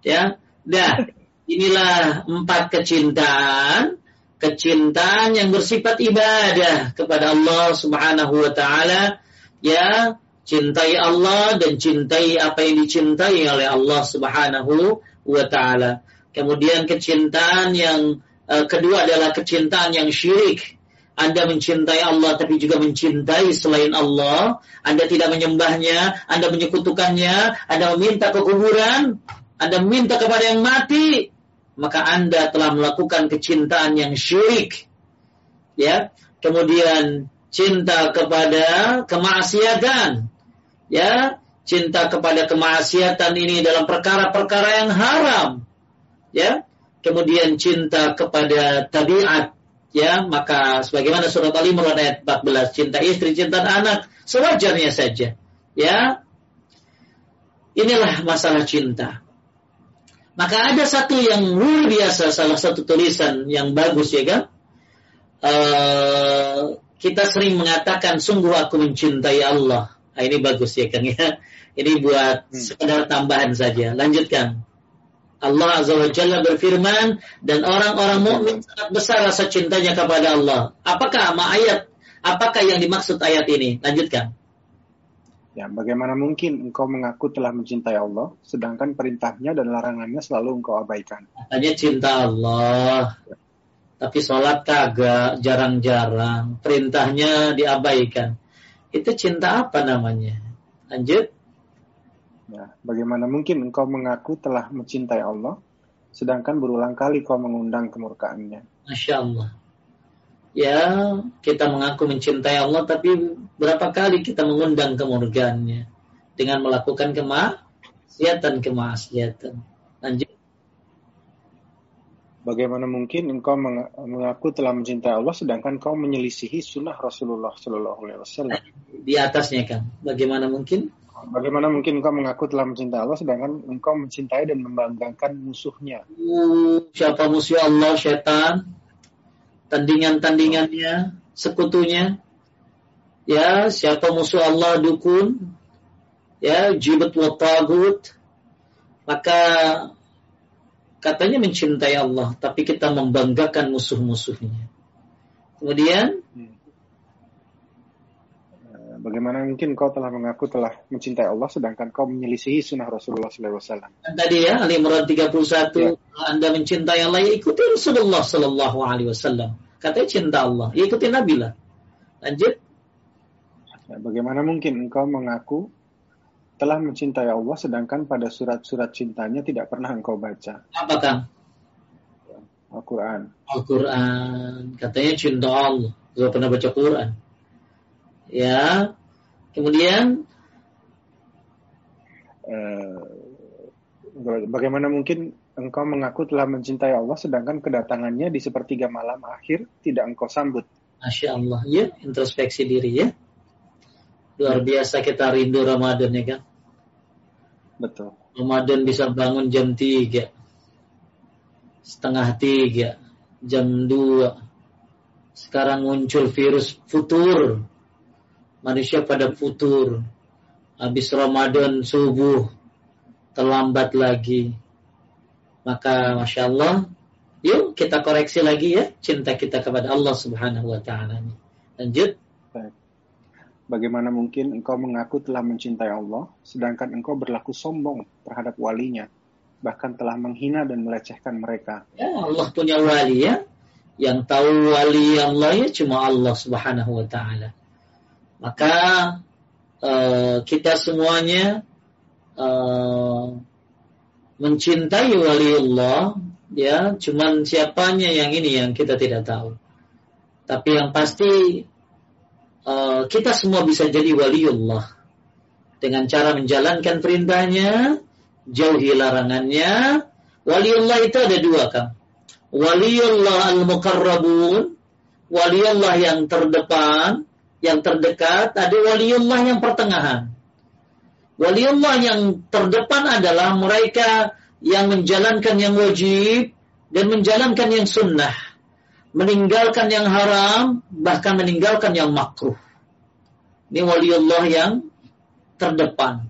Ya. Dah, inilah empat kecintaan. Kecintaan yang bersifat ibadah kepada Allah Subhanahu wa taala. Ya, cintai Allah dan cintai apa yang dicintai oleh Allah Subhanahu wa taala. Kemudian kecintaan yang kedua adalah kecintaan yang syirik. Anda mencintai Allah tapi juga mencintai selain Allah. Anda tidak menyembahnya, Anda menyekutukannya, Anda meminta ke kuburan, Anda meminta kepada yang mati, maka Anda telah melakukan kecintaan yang syirik. Ya. Kemudian cinta kepada kemaksiatan. Ya, cinta kepada kemaksiatan ini dalam perkara-perkara yang haram. Ya, kemudian cinta kepada tabiat ya maka sebagaimana surat Al Imran ayat 14 cinta istri cinta anak sewajarnya saja ya. Inilah masalah cinta. Maka ada satu yang luar biasa salah satu tulisan yang bagus ya kan? Uh, kita sering mengatakan sungguh aku mencintai Allah. Nah, ini bagus ya kan ya. Ini buat hmm. sekedar tambahan saja. Lanjutkan Allah Azza wa Jalla berfirman dan orang-orang mukmin sangat besar rasa cintanya kepada Allah. Apakah ma ayat? Apakah yang dimaksud ayat ini? Lanjutkan. Ya, bagaimana mungkin engkau mengaku telah mencintai Allah, sedangkan perintahnya dan larangannya selalu engkau abaikan? Hanya cinta Allah, tapi sholat kagak, jarang-jarang, perintahnya diabaikan. Itu cinta apa namanya? Lanjut. Ya, bagaimana mungkin engkau mengaku telah mencintai Allah, sedangkan berulang kali kau mengundang kemurkaannya? Masya Allah. Ya, kita mengaku mencintai Allah, tapi berapa kali kita mengundang kemurkaannya dengan melakukan kemaksiatan kemaksiatan. Lanjut. Bagaimana mungkin engkau mengaku telah mencintai Allah sedangkan kau menyelisihi sunnah Rasulullah Shallallahu Alaihi Wasallam? Di atasnya kan, bagaimana mungkin? Bagaimana mungkin engkau mengaku telah mencintai Allah sedangkan engkau mencintai dan membanggakan musuhnya? Uh, siapa musuh Allah? Setan. Tandingan-tandingannya, sekutunya. Ya, siapa musuh Allah? Dukun. Ya, jibat wa tagut. Maka katanya mencintai Allah, tapi kita membanggakan musuh-musuhnya. Kemudian, hmm Bagaimana mungkin kau telah mengaku telah mencintai Allah sedangkan kau menyelisihi sunnah Rasulullah SAW? Tadi ya, Ali Imran 31, ya. Anda mencintai Allah, ya ikuti Rasulullah Sallallahu Alaihi Wasallam. Katanya cinta Allah, ya ikuti Nabi lah. Lanjut. Ya, bagaimana mungkin engkau mengaku telah mencintai Allah sedangkan pada surat-surat cintanya tidak pernah engkau baca? Apa Kang? Al-Quran. Al-Quran. Katanya cinta Allah. Gak pernah baca Quran. Ya. Kemudian uh, bagaimana mungkin engkau mengaku telah mencintai Allah sedangkan kedatangannya di sepertiga malam akhir tidak engkau sambut? Masya Allah, ya introspeksi diri ya. Luar biasa kita rindu Ramadan ya kan? Betul. Ramadan bisa bangun jam 3, setengah 3, jam 2. Sekarang muncul virus futur manusia pada futur. Habis Ramadan subuh terlambat lagi. Maka Masya Allah, yuk kita koreksi lagi ya cinta kita kepada Allah Subhanahu Wa Taala. Lanjut. Bagaimana mungkin engkau mengaku telah mencintai Allah, sedangkan engkau berlaku sombong terhadap walinya, bahkan telah menghina dan melecehkan mereka. Ya, Allah punya wali ya. Yang tahu wali Allah ya cuma Allah Subhanahu wa taala. Maka uh, kita semuanya uh, mencintai wali Allah ya, cuman siapanya yang ini yang kita tidak tahu. Tapi yang pasti uh, kita semua bisa jadi waliullah dengan cara menjalankan perintahnya, jauhi larangannya. Waliullah itu ada dua kan. Waliullah al-mukarrabun, waliullah yang terdepan, yang terdekat, ada waliullah yang pertengahan. Waliullah yang terdepan adalah mereka yang menjalankan yang wajib dan menjalankan yang sunnah meninggalkan yang haram, bahkan meninggalkan yang makruh. Ini waliullah yang terdepan.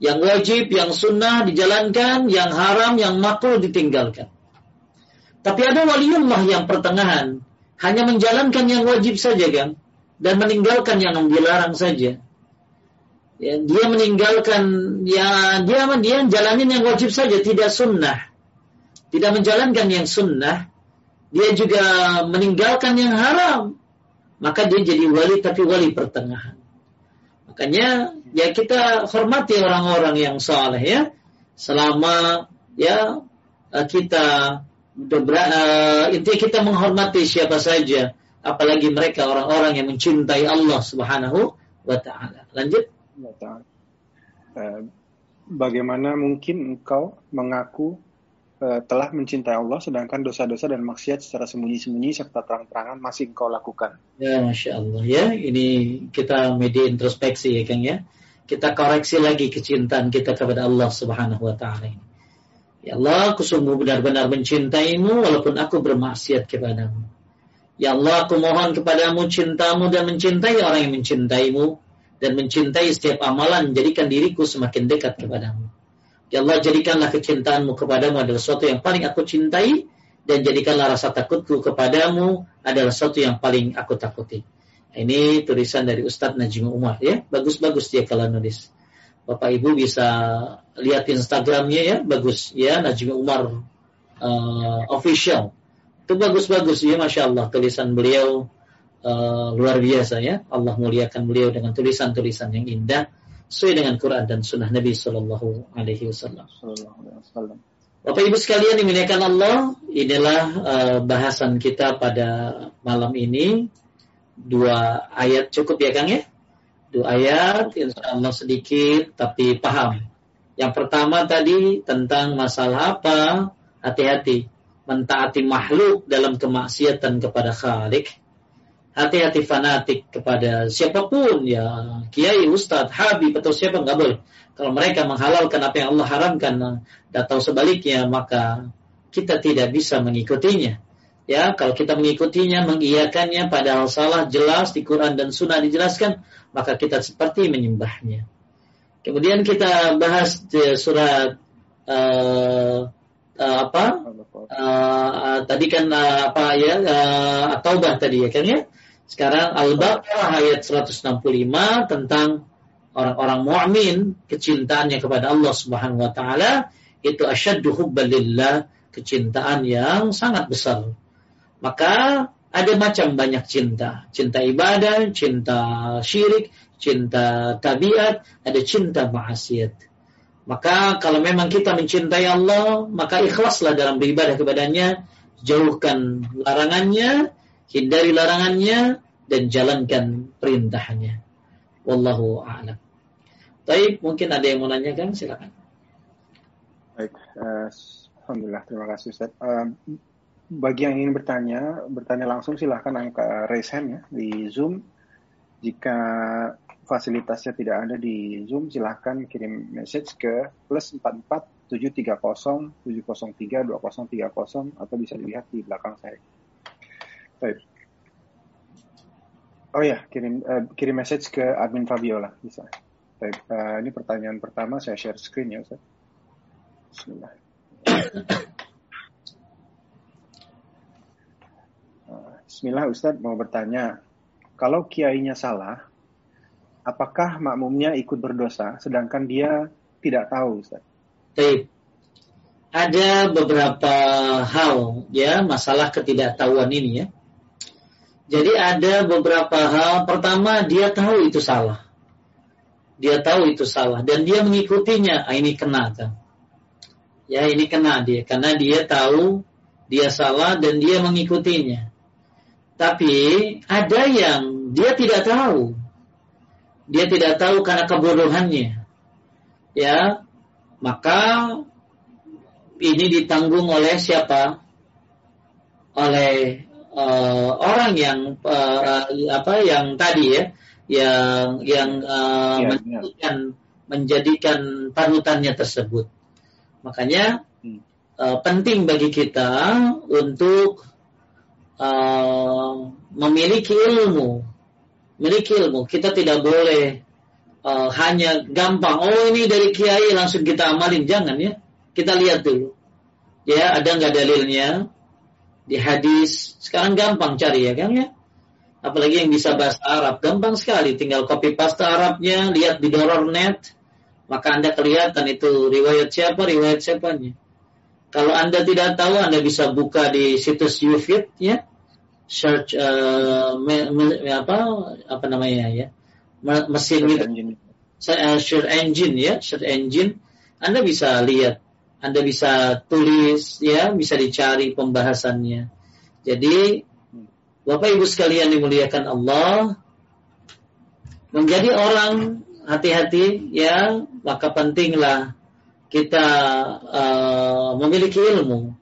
Yang wajib, yang sunnah dijalankan, yang haram, yang makruh ditinggalkan. Tapi ada waliullah yang pertengahan, hanya menjalankan yang wajib saja kan, dan meninggalkan yang dilarang saja. Ya, dia meninggalkan ya dia dia jalanin yang wajib saja, tidak sunnah. Tidak menjalankan yang sunnah, dia juga meninggalkan yang haram, maka dia jadi wali tapi wali pertengahan. Makanya ya kita hormati orang-orang yang saleh ya, selama ya eh, kita uh, intinya kita menghormati siapa saja, apalagi mereka orang-orang yang mencintai Allah Subhanahu wa taala. Lanjut. Uh, bagaimana mungkin engkau mengaku Eh, telah mencintai Allah sedangkan dosa-dosa dan maksiat secara sembunyi-sembunyi serta terang-terangan masih engkau lakukan. Ya, masya Allah ya. Ini kita media introspeksi ya Kang ya. Kita koreksi lagi kecintaan kita kepada Allah Subhanahu Wa Taala ini. Ya Allah, aku sungguh benar-benar mencintaimu walaupun aku bermaksiat kepadamu. Ya Allah, aku mohon kepadamu cintamu dan mencintai orang yang mencintaimu dan mencintai setiap amalan menjadikan diriku semakin dekat kepadamu. Ya Allah jadikanlah kecintaanmu kepadamu adalah sesuatu yang paling aku cintai dan jadikanlah rasa takutku kepadamu adalah sesuatu yang paling aku takuti. Ini tulisan dari Ustadz Najim Umar ya, bagus-bagus dia kalau nulis. Bapak Ibu bisa lihat Instagramnya ya, bagus ya Najim Umar uh, official. Itu bagus-bagus ya, masya Allah tulisan beliau uh, luar biasa ya. Allah muliakan beliau dengan tulisan-tulisan yang indah sesuai dengan Quran dan Sunnah Nabi Shallallahu Alaihi Wasallam. Bapak Ibu sekalian dimuliakan Allah, inilah uh, bahasan kita pada malam ini. Dua ayat cukup ya Kang ya? Dua ayat, insya Allah sedikit tapi paham. Yang pertama tadi tentang masalah apa? Hati-hati mentaati makhluk dalam kemaksiatan kepada Khalik hati-hati fanatik kepada siapa pun ya kiai, ustadz, habib atau siapa nggak boleh. Kalau mereka menghalalkan apa yang Allah haramkan atau sebaliknya maka kita tidak bisa mengikutinya. Ya, kalau kita mengikutinya, mengiyakannya padahal salah jelas di Quran dan Sunnah dijelaskan, maka kita seperti menyembahnya. Kemudian kita bahas di surat uh, uh, apa? Uh, tadi kan uh, apa ya? Uh, At-Taubah tadi ya kan ya? Sekarang Al-Baqarah ayat 165 tentang orang-orang mukmin kecintaannya kepada Allah Subhanahu wa taala itu asyaddu hubban lillah, kecintaan yang sangat besar. Maka ada macam banyak cinta. Cinta ibadah, cinta syirik, cinta tabiat, ada cinta maksiat. Maka kalau memang kita mencintai Allah, maka ikhlaslah dalam beribadah kepadanya, jauhkan larangannya, hindari larangannya dan jalankan perintahnya. Wallahu a'lam. Baik, mungkin ada yang mau nanyakan, silakan. Baik, uh, alhamdulillah terima kasih Ustaz. Uh, bagi yang ingin bertanya, bertanya langsung silahkan angka raise hand ya di Zoom. Jika fasilitasnya tidak ada di Zoom, silahkan kirim message ke plus 44 730 703 2030 atau bisa dilihat di belakang saya. Baik. Oh ya, kirim uh, kirim message ke admin Fabiola bisa. Baik, uh, ini pertanyaan pertama saya share screen ya Ustaz. Bismillah. Uh, Bismillah Ustaz mau bertanya, kalau kiainya salah, apakah makmumnya ikut berdosa sedangkan dia tidak tahu Ustaz? Baik. Ada beberapa hal ya masalah ketidaktahuan ini ya. Jadi ada beberapa hal. Pertama dia tahu itu salah. Dia tahu itu salah dan dia mengikutinya. Ah, ini kena kan? Ya ini kena dia karena dia tahu dia salah dan dia mengikutinya. Tapi ada yang dia tidak tahu. Dia tidak tahu karena kebodohannya. Ya, maka ini ditanggung oleh siapa? Oleh uh, orang yang uh, apa yang tadi ya, yang yang uh, ya, menjadikan ya. menjadikan panutannya tersebut. Makanya hmm. uh, penting bagi kita untuk uh, memiliki ilmu, memiliki ilmu. Kita tidak boleh uh, hanya gampang. Oh ini dari kiai langsung kita amalin, jangan ya. Kita lihat dulu. Ya ada nggak dalilnya di hadis. Sekarang gampang cari ya kan ya. Apalagi yang bisa bahasa Arab, gampang sekali. Tinggal copy paste Arabnya, lihat di Doror Net, maka anda kelihatan itu riwayat siapa, riwayat siapanya. Kalau anda tidak tahu, anda bisa buka di situs Ufit ya, search uh, me, me, apa apa namanya ya? Mesin search engine. Uh, search engine ya search engine. Anda bisa lihat Anda bisa tulis ya bisa dicari pembahasannya. Jadi Bapak Ibu sekalian dimuliakan Allah menjadi orang hati-hati ya maka pentinglah kita uh, memiliki ilmu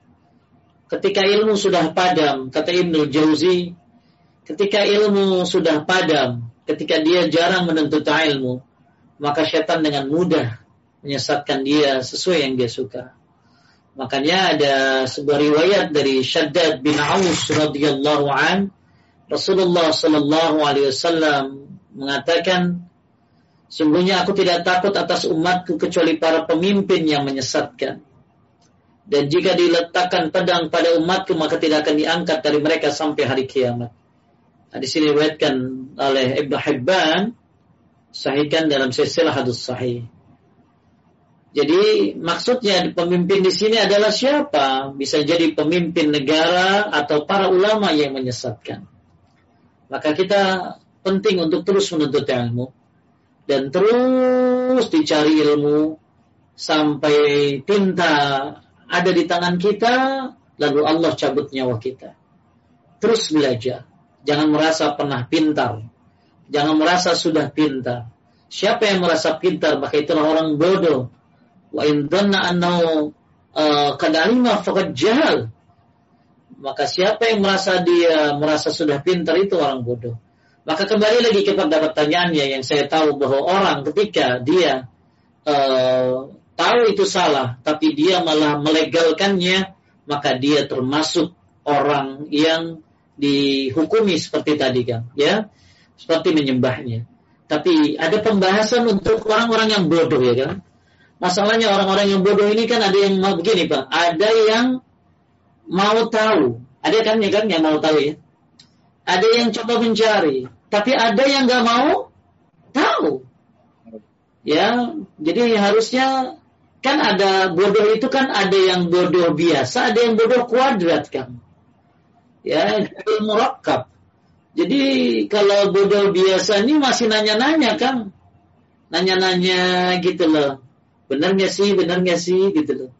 Ketika ilmu sudah padam, kata Ibnu Jauzi, ketika ilmu sudah padam, ketika dia jarang menuntut ilmu, maka setan dengan mudah menyesatkan dia sesuai yang dia suka. Makanya ada sebuah riwayat dari Shaddad bin Aus radhiyallahu an Rasulullah sallallahu alaihi wasallam mengatakan Sungguhnya aku tidak takut atas umatku kecuali para pemimpin yang menyesatkan dan jika diletakkan pedang pada umatku maka tidak akan diangkat dari mereka sampai hari kiamat. Nah, di sini diriwayatkan oleh Ibnu Hibban sahihkan dalam silsilah hadis sahih. Jadi maksudnya pemimpin di sini adalah siapa? Bisa jadi pemimpin negara atau para ulama yang menyesatkan. Maka kita penting untuk terus menuntut ilmu dan terus dicari ilmu sampai tinta ada di tangan kita, lalu Allah cabut nyawa kita. Terus belajar. Jangan merasa pernah pintar. Jangan merasa sudah pintar. Siapa yang merasa pintar, maka itulah orang bodoh. Wa in dhanna annahu kadalima faqad jahal. Maka siapa yang merasa dia merasa sudah pintar itu orang bodoh. Maka kembali lagi kepada pertanyaannya yang saya tahu bahwa orang ketika dia uh, tahu itu salah, tapi dia malah melegalkannya, maka dia termasuk orang yang dihukumi seperti tadi kan, ya, seperti menyembahnya. Tapi ada pembahasan untuk orang-orang yang bodoh ya kan. Masalahnya orang-orang yang bodoh ini kan ada yang mau begini pak, ada yang mau tahu, ada kan ya kan yang mau tahu ya. Ada yang coba mencari, tapi ada yang nggak mau tahu. Ya, jadi harusnya kan ada bodoh itu kan ada yang bodoh biasa, ada yang bodoh kuadrat kan. Ya, ilmu rakab. Jadi kalau bodoh biasa ini masih nanya-nanya kan. Nanya-nanya gitu loh. Benar nggak sih, benar nggak sih gitu loh.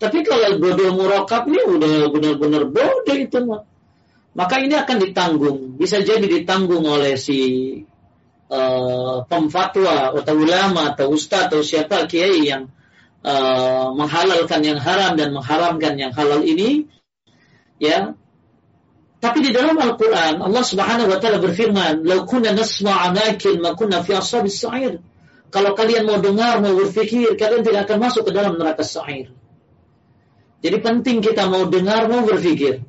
Tapi kalau bodoh murakab ini udah benar-benar bodoh itu mah. Maka ini akan ditanggung. Bisa jadi ditanggung oleh si uh, pemfatwa atau ulama atau ustadz atau siapa kiai yang uh, menghalalkan yang haram dan mengharamkan yang halal ini ya tapi di dalam Al-Quran Allah Subhanahu wa taala berfirman, "Lau kunna nasma'a nakil ma kunna fi ashabis sa'ir." Kalau kalian mau dengar, mau berpikir, kalian tidak akan masuk ke dalam neraka sa'ir. Jadi penting kita mau dengar, mau berpikir.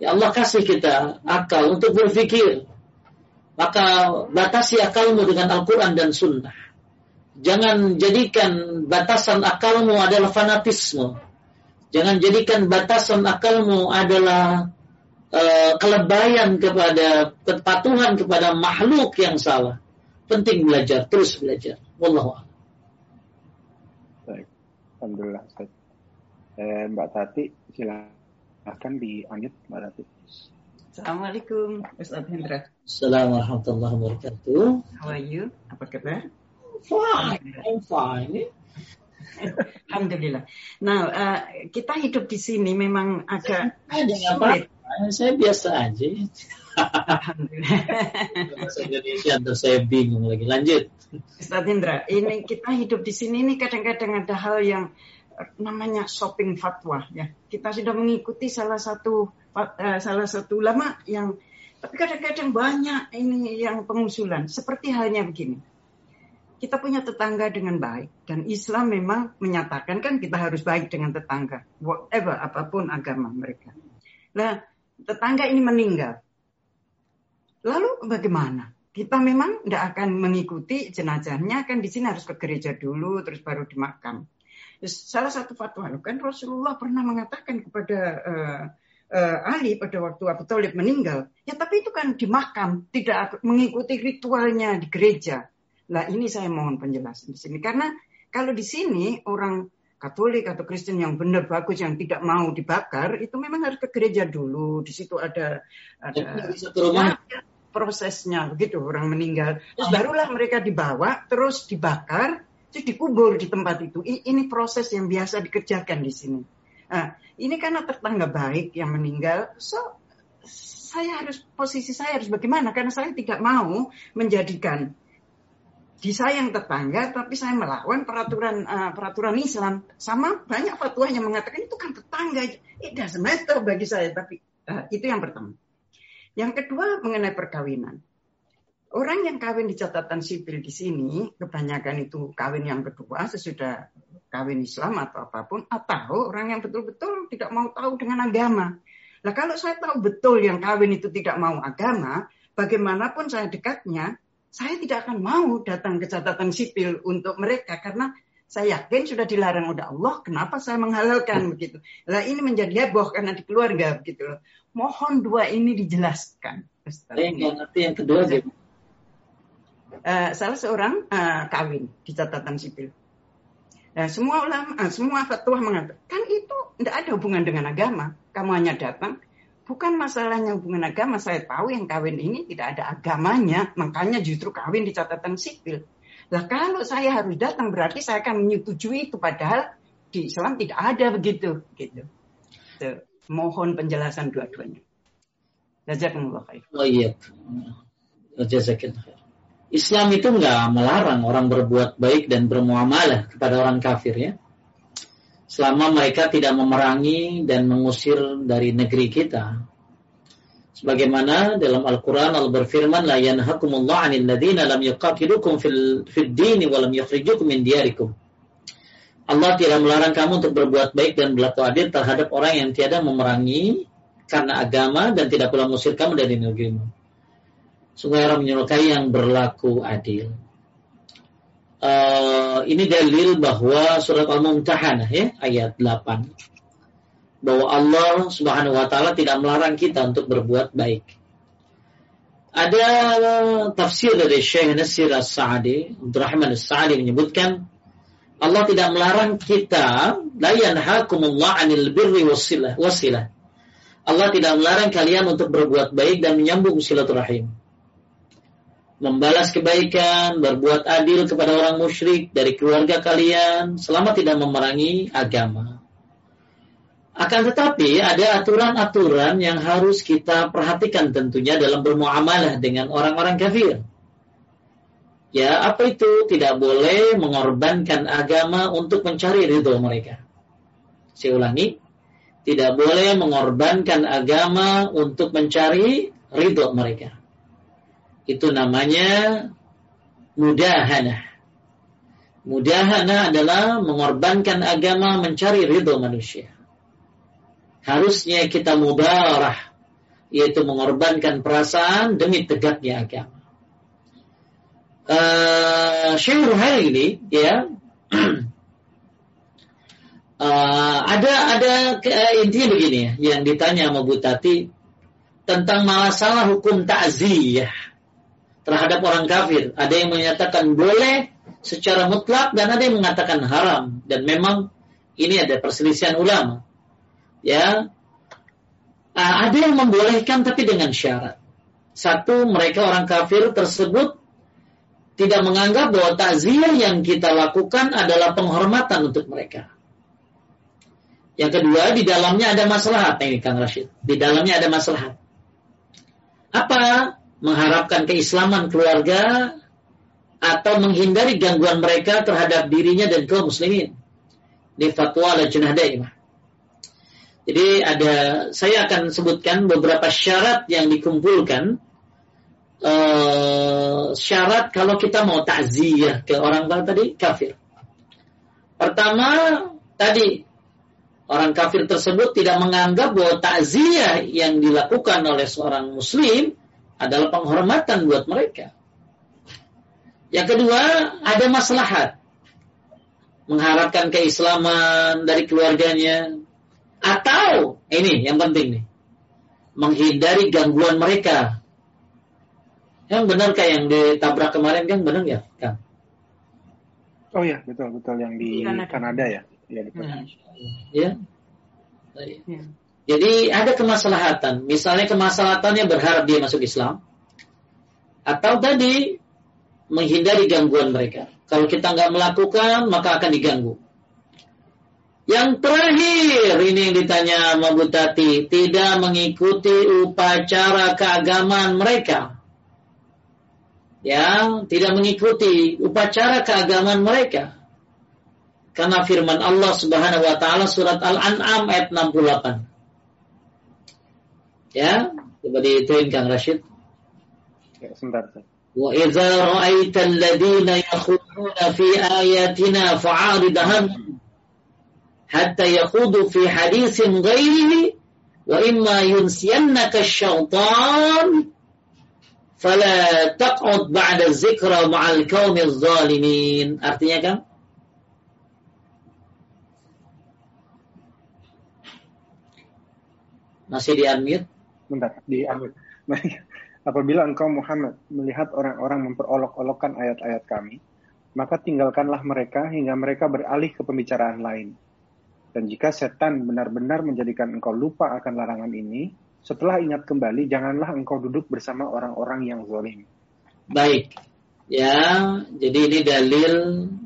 Ya Allah kasih kita akal untuk berpikir. Maka batasi akalmu dengan Al-Quran dan Sunnah. Jangan jadikan batasan akalmu adalah fanatisme. Jangan jadikan batasan akalmu adalah uh, kelebayan kepada kepatuhan kepada makhluk yang salah. penting belajar, terus belajar. Wallahu a'lam. Baik. Alhamdulillah Ustaz. Eh, Mbak Tati silakan di unmute Mbak Tati. Assalamualaikum Ustaz Hendra. Assalamualaikum warahmatullahi wabarakatuh. How are you? Apa kabar? Fine, I'm fine. Alhamdulillah. Nah, uh, kita hidup di sini memang agak ada sulit. Apa? Saya biasa aja. Alhamdulillah. Bahasa Indonesia atau saya bingung lagi. Lanjut. Ustaz Indra, ini kita hidup di sini ini kadang-kadang ada hal yang namanya shopping fatwa ya. Kita sudah mengikuti salah satu uh, salah satu ulama yang tapi kadang-kadang banyak ini yang pengusulan. Seperti halnya begini kita punya tetangga dengan baik dan Islam memang menyatakan kan kita harus baik dengan tetangga whatever apa pun agama mereka. Nah, tetangga ini meninggal. Lalu bagaimana? Kita memang tidak akan mengikuti jenazahnya kan di sini harus ke gereja dulu terus baru dimakam. Salah satu fatwa kan Rasulullah pernah mengatakan kepada uh, uh, Ali pada waktu Abu Talib meninggal, ya tapi itu kan dimakam, tidak mengikuti ritualnya di gereja. Nah ini saya mohon penjelasan di sini karena kalau di sini orang Katolik atau Kristen yang benar bagus yang tidak mau dibakar itu memang harus ke gereja dulu. Di situ ada ada ya, prosesnya begitu orang meninggal. Terus barulah mereka dibawa terus dibakar terus dikubur di tempat itu. Ini proses yang biasa dikerjakan di sini. Nah, ini karena tetangga baik yang meninggal, so saya harus posisi saya harus bagaimana karena saya tidak mau menjadikan disayang tetangga tapi saya melawan peraturan uh, peraturan Islam. Sama banyak fatwa yang mengatakan itu kan tetangga. Itu semester bagi saya tapi uh, itu yang pertama. Yang kedua mengenai perkawinan. Orang yang kawin di catatan sipil di sini kebanyakan itu kawin yang kedua sesudah kawin Islam atau apa pun atau orang yang betul-betul tidak mau tahu dengan agama. Nah kalau saya tahu betul yang kawin itu tidak mau agama, bagaimanapun saya dekatnya, saya tidak akan mau datang ke catatan sipil untuk mereka karena saya yakin sudah dilarang oleh Allah, kenapa saya menghalalkan begitu? Nah ini menjadi heboh karena di keluarga begitu loh. Mohon dua ini dijelaskan. Saya nggak ngerti yang kedua. Uh, salah seorang uh, kawin di catatan sipil. Nah, semua ulama, uh, semua fatwa mengatakan kan itu tidak ada hubungan dengan agama. Kamu hanya datang, bukan masalahnya hubungan agama. Saya tahu yang kawin ini tidak ada agamanya, makanya justru kawin di catatan sipil. Lah kalau saya harus datang berarti saya akan menyetujui itu padahal di Islam tidak ada begitu gitu. So, mohon penjelasan dua-duanya. Jazakumullah khair. Oh iya. Jazakallah khair. Islam itu nggak melarang orang berbuat baik dan bermuamalah kepada orang kafir ya selama mereka tidak memerangi dan mengusir dari negeri kita. Sebagaimana dalam Al-Quran Allah berfirman, La yanhakumullah anil ladhina lam yuqatilukum fil, fil dini wa lam yukhrijukum min diarikum. Allah tidak melarang kamu untuk berbuat baik dan berlaku adil terhadap orang yang tiada memerangi karena agama dan tidak pula mengusir kamu dari negerimu. Sungguh orang menyukai yang berlaku adil uh, ini dalil bahwa surat Al-Mumtahanah ya ayat 8 bahwa Allah Subhanahu wa taala tidak melarang kita untuk berbuat baik. Ada tafsir dari Syekh Nasir As-Sa'di, Abdurrahman As-Sa'di menyebutkan Allah tidak melarang kita la yanhakumullah 'anil birri wasilah wasilah. Allah tidak melarang kalian untuk berbuat baik dan menyambung silaturahim membalas kebaikan, berbuat adil kepada orang musyrik dari keluarga kalian selama tidak memerangi agama. Akan tetapi ada aturan-aturan yang harus kita perhatikan tentunya dalam bermuamalah dengan orang-orang kafir. Ya, apa itu? Tidak boleh mengorbankan agama untuk mencari ridho mereka. Saya ulangi, tidak boleh mengorbankan agama untuk mencari ridho mereka itu namanya mudahana. Mudahana adalah mengorbankan agama mencari ridho manusia. Harusnya kita mubarah, yaitu mengorbankan perasaan demi tegaknya agama. Uh, Syekh hari ini, ya, uh, ada ada uh, intinya begini ya, yang ditanya sama Bu Tati tentang masalah hukum takziyah terhadap orang kafir. Ada yang menyatakan boleh secara mutlak dan ada yang mengatakan haram dan memang ini ada perselisihan ulama. Ya. Ah, ada yang membolehkan tapi dengan syarat. Satu, mereka orang kafir tersebut tidak menganggap bahwa takziah yang kita lakukan adalah penghormatan untuk mereka. Yang kedua, di dalamnya ada masalah. Ini Kang Rashid. Di dalamnya ada masalah. Apa? Mengharapkan keislaman keluarga atau menghindari gangguan mereka terhadap dirinya dan kaum muslimin. Di fatwa Daimah. Jadi ada saya akan sebutkan beberapa syarat yang dikumpulkan uh, syarat kalau kita mau takziah ke orang tadi kafir. Pertama tadi orang kafir tersebut tidak menganggap bahwa takziah yang dilakukan oleh seorang muslim adalah penghormatan buat mereka. Yang kedua, ada maslahat. Mengharapkan keislaman dari keluarganya. Atau, ini yang penting nih. Menghindari gangguan mereka. Yang benar kayak yang ditabrak kemarin kan benar ya? Kan? Oh iya, betul betul yang di Kanada, Kanada ya. Iya, betul. Hmm. Ya. ya. Jadi ada kemaslahatan. Misalnya kemaslahatannya berharap dia masuk Islam. Atau tadi menghindari gangguan mereka. Kalau kita nggak melakukan, maka akan diganggu. Yang terakhir, ini yang ditanya Mabu Tati, tidak mengikuti upacara keagamaan mereka. Yang tidak mengikuti upacara keagamaan mereka. Karena firman Allah Subhanahu wa taala surat Al-An'am ayat 68. Ya, coba dituin Kang Rashid. Ya, sebentar. وإذا رأيت الذين يخوضون في آياتنا فعارض عنهم حتى يخوضوا في حديث غيره وإما ينسينك الشيطان فلا تقعد بعد الذكرى مع الكون الظالمين artinya kan masih di unmute Bentar di Apabila engkau Muhammad melihat orang-orang memperolok-olokkan ayat-ayat kami, maka tinggalkanlah mereka hingga mereka beralih ke pembicaraan lain. Dan jika setan benar-benar menjadikan engkau lupa akan larangan ini, setelah ingat kembali, janganlah engkau duduk bersama orang-orang yang zalim. Baik. Ya, jadi ini dalil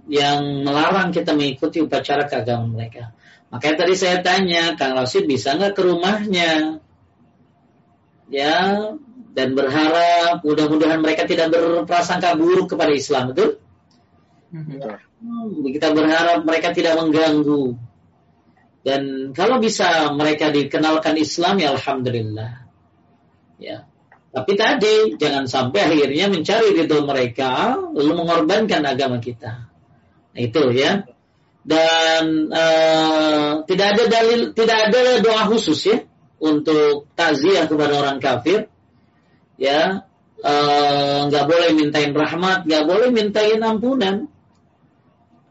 yang melarang kita mengikuti upacara keagamaan mereka. Makanya tadi saya tanya, Kang Rasid bisa nggak ke rumahnya? Ya, dan berharap mudah-mudahan mereka tidak berprasangka buruk kepada Islam, betul? Hmm. Kita berharap mereka tidak mengganggu. Dan kalau bisa mereka dikenalkan Islam ya alhamdulillah. Ya. Tapi tadi jangan sampai akhirnya mencari ridho mereka lalu mengorbankan agama kita. Nah, itu ya. Dan uh, tidak ada dalil, tidak ada doa khusus ya untuk takziah kepada orang kafir ya eh, nggak uh, boleh mintain rahmat, nggak boleh mintain ampunan.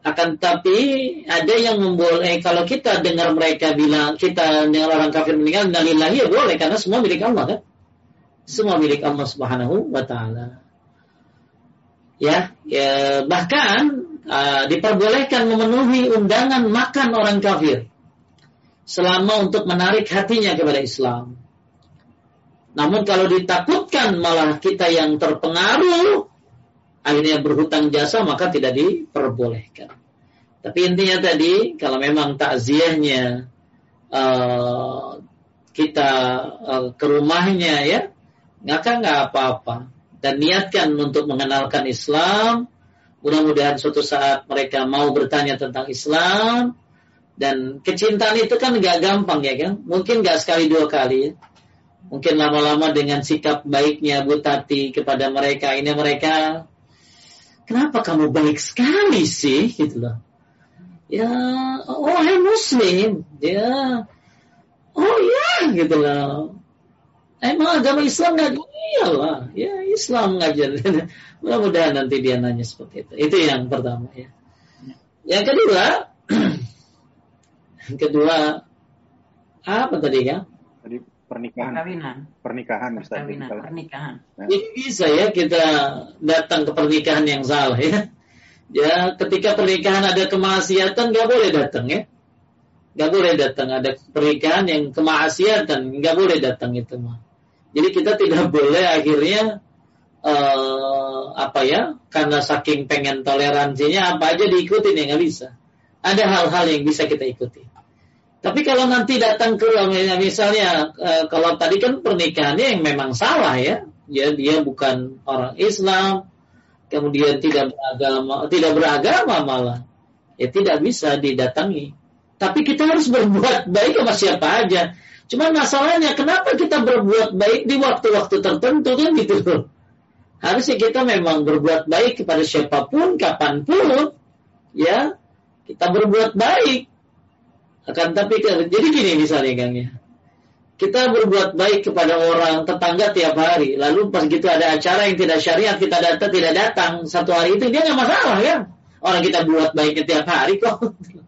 Akan tapi ada yang memboleh kalau kita dengar mereka bilang kita dengar orang kafir meninggal nalillahi ya boleh karena semua milik Allah kan. Semua milik Allah Subhanahu wa taala. Ya, ya bahkan uh, diperbolehkan memenuhi undangan makan orang kafir selama untuk menarik hatinya kepada Islam. Namun kalau ditakutkan malah kita yang terpengaruh, akhirnya berhutang jasa maka tidak diperbolehkan. Tapi intinya tadi kalau memang takziahnya uh, kita uh, ke rumahnya ya, maka nggak apa-apa. Dan niatkan untuk mengenalkan Islam. Mudah-mudahan suatu saat mereka mau bertanya tentang Islam. Dan kecintaan itu kan nggak gampang ya kan. Mungkin nggak sekali dua kali. Ya mungkin lama-lama dengan sikap baiknya Bu Tati kepada mereka ini mereka kenapa kamu baik sekali sih? Gitu loh. Ya oh hai muslim. Ya oh ya gitu loh. Emang agama Islam nggak iyalah ya Islam ngajar. Mudah-mudahan nanti dia nanya seperti itu. Itu yang pertama ya. Yang kedua kedua apa tadi ya tadi pernikahan perkawinan pernikahan Ustaz. perkawinan pernikahan Nah. Jadi bisa ya kita datang ke pernikahan yang salah ya. Ya, ketika pernikahan ada kemaksiatan nggak boleh datang ya. Nggak boleh datang ada pernikahan yang kemaksiatan nggak boleh datang itu mah. Jadi kita tidak boleh akhirnya eh, apa ya? Karena saking pengen toleransinya apa aja diikutin ya nggak bisa. Ada hal-hal yang bisa kita ikuti. Tapi kalau nanti datang ke misalnya eh, kalau tadi kan pernikahannya yang memang salah ya, ya dia bukan orang Islam, kemudian tidak beragama, tidak beragama malah, ya tidak bisa didatangi. Tapi kita harus berbuat baik sama siapa aja. Cuman masalahnya kenapa kita berbuat baik di waktu-waktu tertentu kan gitu. Harusnya kita memang berbuat baik kepada siapa pun, kapan pun, ya kita berbuat baik. Akan tapi jadi gini misalnya Kang ya. Kita berbuat baik kepada orang tetangga tiap hari, lalu pas gitu ada acara yang tidak syariat kita datang tidak datang satu hari itu dia nggak masalah ya. Orang kita buat baiknya tiap hari kok.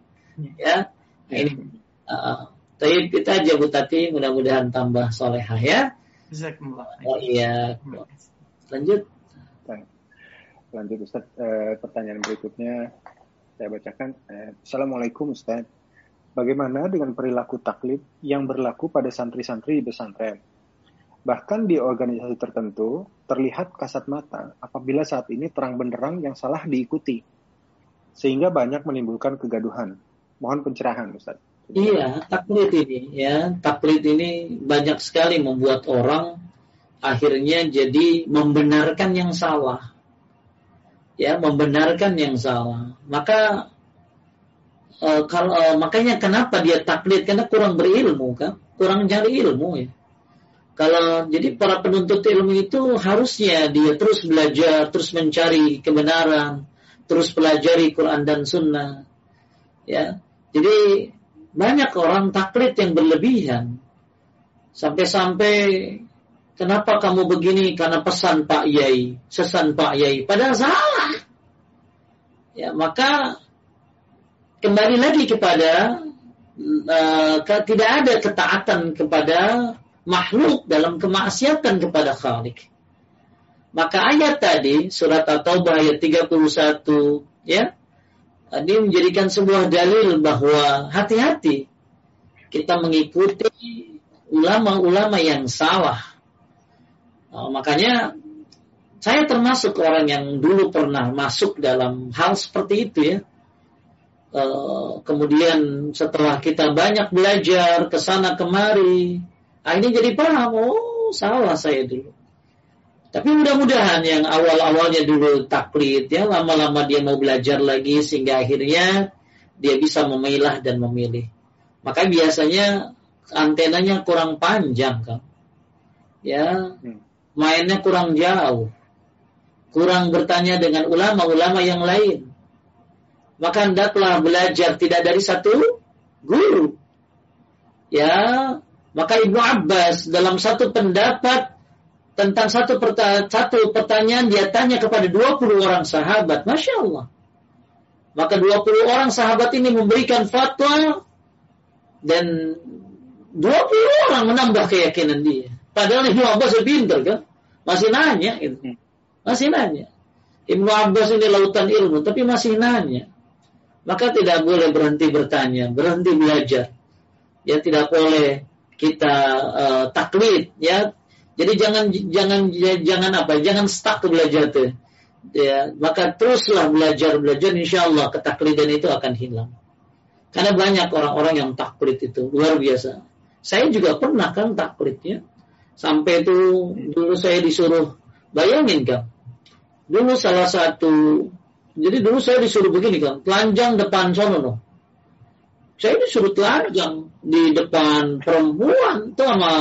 ya. Nah, ini uh, tapi kita aja Bu Tati mudah-mudahan tambah solehah ya. Oh iya. Lanjut. Lanjut Ustaz, Eh, pertanyaan berikutnya saya bacakan. Eh, Assalamualaikum Ustaz. Bagaimana dengan perilaku taklid yang berlaku pada santri-santri di pesantren? Bahkan di organisasi tertentu terlihat kasat mata apabila saat ini terang benderang yang salah diikuti. Sehingga banyak menimbulkan kegaduhan. Mohon pencerahan Ustaz. Iya, taklid ini ya, taklid ini banyak sekali membuat orang akhirnya jadi membenarkan yang salah. Ya, membenarkan yang salah. Maka eh, kalau eh, makanya kenapa dia taklid karena kurang berilmu kan, kurang cari ilmu ya. Kalau jadi para penuntut ilmu itu harusnya dia terus belajar, terus mencari kebenaran, terus pelajari Quran dan Sunnah. Ya, jadi banyak orang taklid yang berlebihan. Sampai-sampai kenapa kamu begini karena pesan Pak Yai, sesan Pak Yai, padahal salah. Ya, maka kembali lagi kepada uh, tidak ada ketaatan kepada makhluk dalam kemaksiatan kepada Khalik. Maka ayat tadi surat At-Taubah ayat 31 ya ini menjadikan sebuah dalil bahwa hati-hati kita mengikuti ulama-ulama yang salah. Nah, makanya saya termasuk orang yang dulu pernah masuk dalam hal seperti itu ya. Eh, kemudian setelah kita banyak belajar ke sana kemari, akhirnya jadi paham, oh salah saya dulu. Tapi mudah-mudahan yang awal-awalnya dulu taklid ya, lama-lama dia mau belajar lagi sehingga akhirnya dia bisa memilah dan memilih. Maka biasanya antenanya kurang panjang kan. Ya, Hmm. mainnya kurang jauh. Kurang bertanya dengan ulama-ulama yang lain. Maka hendaklah belajar tidak dari satu guru. Ya, maka Ibnu Abbas dalam satu pendapat tentang satu, perta satu pertanyaan dia tanya kepada 20 orang sahabat. Masya Allah. Maka 20 orang sahabat ini memberikan fatwa dan 20 orang menambah keyakinan dia. Padahal Ibnu Abbas pintar kan. Masih nanya gitu. Masih nanya. Ibnu Abbas ini lautan ilmu tapi masih nanya. Maka tidak boleh berhenti bertanya, berhenti belajar. Ya tidak boleh kita uh, taklid ya jadi jangan jangan jangan apa? Jangan stuck belajar tuh. Ya, maka teruslah belajar belajar insya Allah ketaklidan itu akan hilang. Karena banyak orang-orang yang taklid itu luar biasa. Saya juga pernah kan taklid ya. Sampai itu dulu saya disuruh bayangin kan. Dulu salah satu jadi dulu saya disuruh begini kan, telanjang depan sono no. Saya disuruh telanjang di depan perempuan. Tuh sama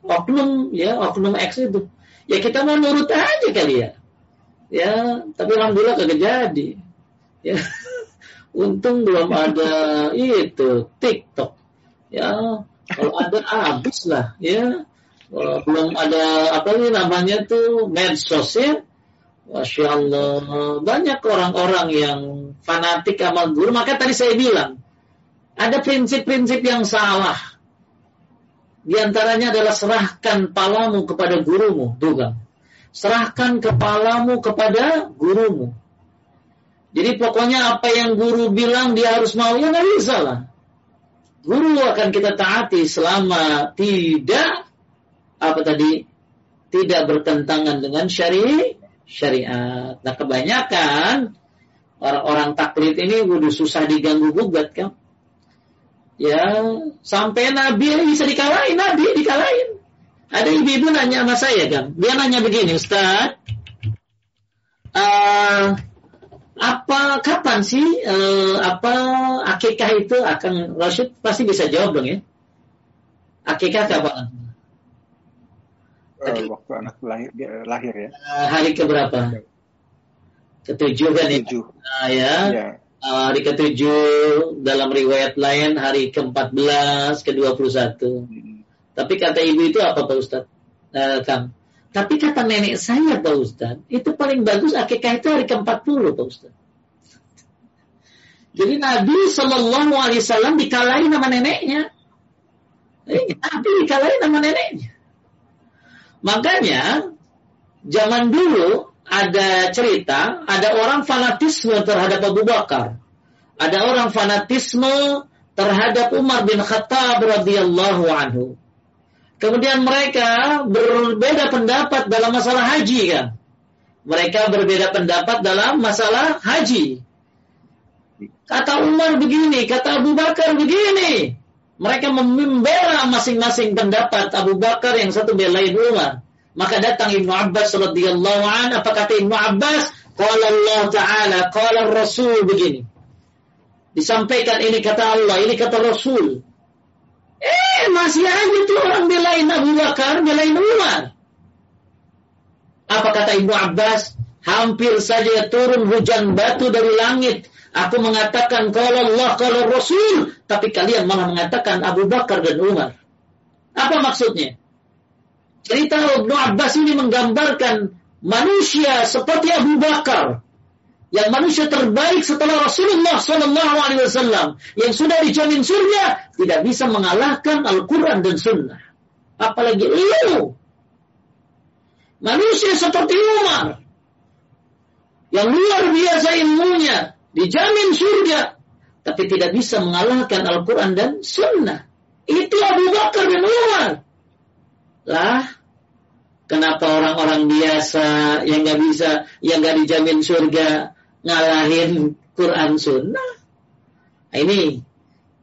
oknum ya oknum X itu. Ya kita mau nurut aja kali ya. Ya tapi alhamdulillah kagak jadi. Ya untung belum ada itu TikTok. Ya kalau ada habis lah ya. Belum ada apa nih namanya tuh medsos ya Masya Allah banyak orang-orang yang fanatik sama guru maka tadi saya bilang ada prinsip-prinsip yang salah Di antaranya adalah serahkan palamu kepada gurumu, tuh Serahkan kepalamu kepada gurumu. Jadi pokoknya apa yang guru bilang dia harus mau, ya nggak bisa lah. Guru akan kita taati selama tidak apa tadi tidak bertentangan dengan syari syariat. Nah kebanyakan orang-orang taklid ini udah susah diganggu gugat kan. Ya sampai Nabi bisa dikalahin, Nabi dikalahin. Ada ibu-ibu nanya sama saya kan, dia nanya begini, Ustaz, uh, apa kapan sih uh, apa akikah itu akan Rashid pasti bisa jawab dong ya akikah kapan uh, waktu anak lahir lahir ya uh, hari keberapa ketujuh kan ya nah, ya yeah. Uh, hari ketujuh dalam riwayat lain hari ke-14 ke-21 hmm. tapi kata ibu itu apa Pak Ustadz uh, Kang tapi kata nenek saya Pak Ustaz, itu paling bagus akikah itu hari ke-40 Pak Ustaz. Jadi Nabi Shallallahu Alaihi Wasallam dikalahin sama neneknya. Eh, Nabi dikalahin sama neneknya. Makanya zaman dulu ada cerita, ada orang fanatisme terhadap Abu Bakar. Ada orang fanatisme terhadap Umar bin Khattab radhiyallahu anhu. Kemudian mereka berbeda pendapat dalam masalah haji kan. Mereka berbeda pendapat dalam masalah haji. Kata Umar begini, kata Abu Bakar begini. Mereka membela masing-masing pendapat Abu Bakar yang satu belain Umar. Maka datang Ibnu Abbas radhiyallahu an, apa kata Ibnu Abbas? Qala Allah Ta'ala, qala Rasul begini. Disampaikan ini kata Allah, ini kata Rasul. Eh, masih aja tuh orang belain Abu Bakar, belain Umar. Apa kata Ibu Abbas? Hampir saja turun hujan batu dari langit. Aku mengatakan kalau Allah, kalau Rasul. Tapi kalian malah mengatakan Abu Bakar dan Umar. Apa maksudnya? Cerita Ibnu Abbas ini menggambarkan manusia seperti Abu Bakar yang manusia terbaik setelah Rasulullah Wasallam yang sudah dijamin surga tidak bisa mengalahkan Al-Quran dan Sunnah. Apalagi ilmu. Manusia seperti Umar yang luar biasa ilmunya dijamin surga tapi tidak bisa mengalahkan Al-Quran dan Sunnah. Itu Abu Bakar dan Umar. Lah, kenapa orang-orang biasa yang nggak bisa, yang nggak dijamin surga, ngalahin Quran Sunnah. Nah, ini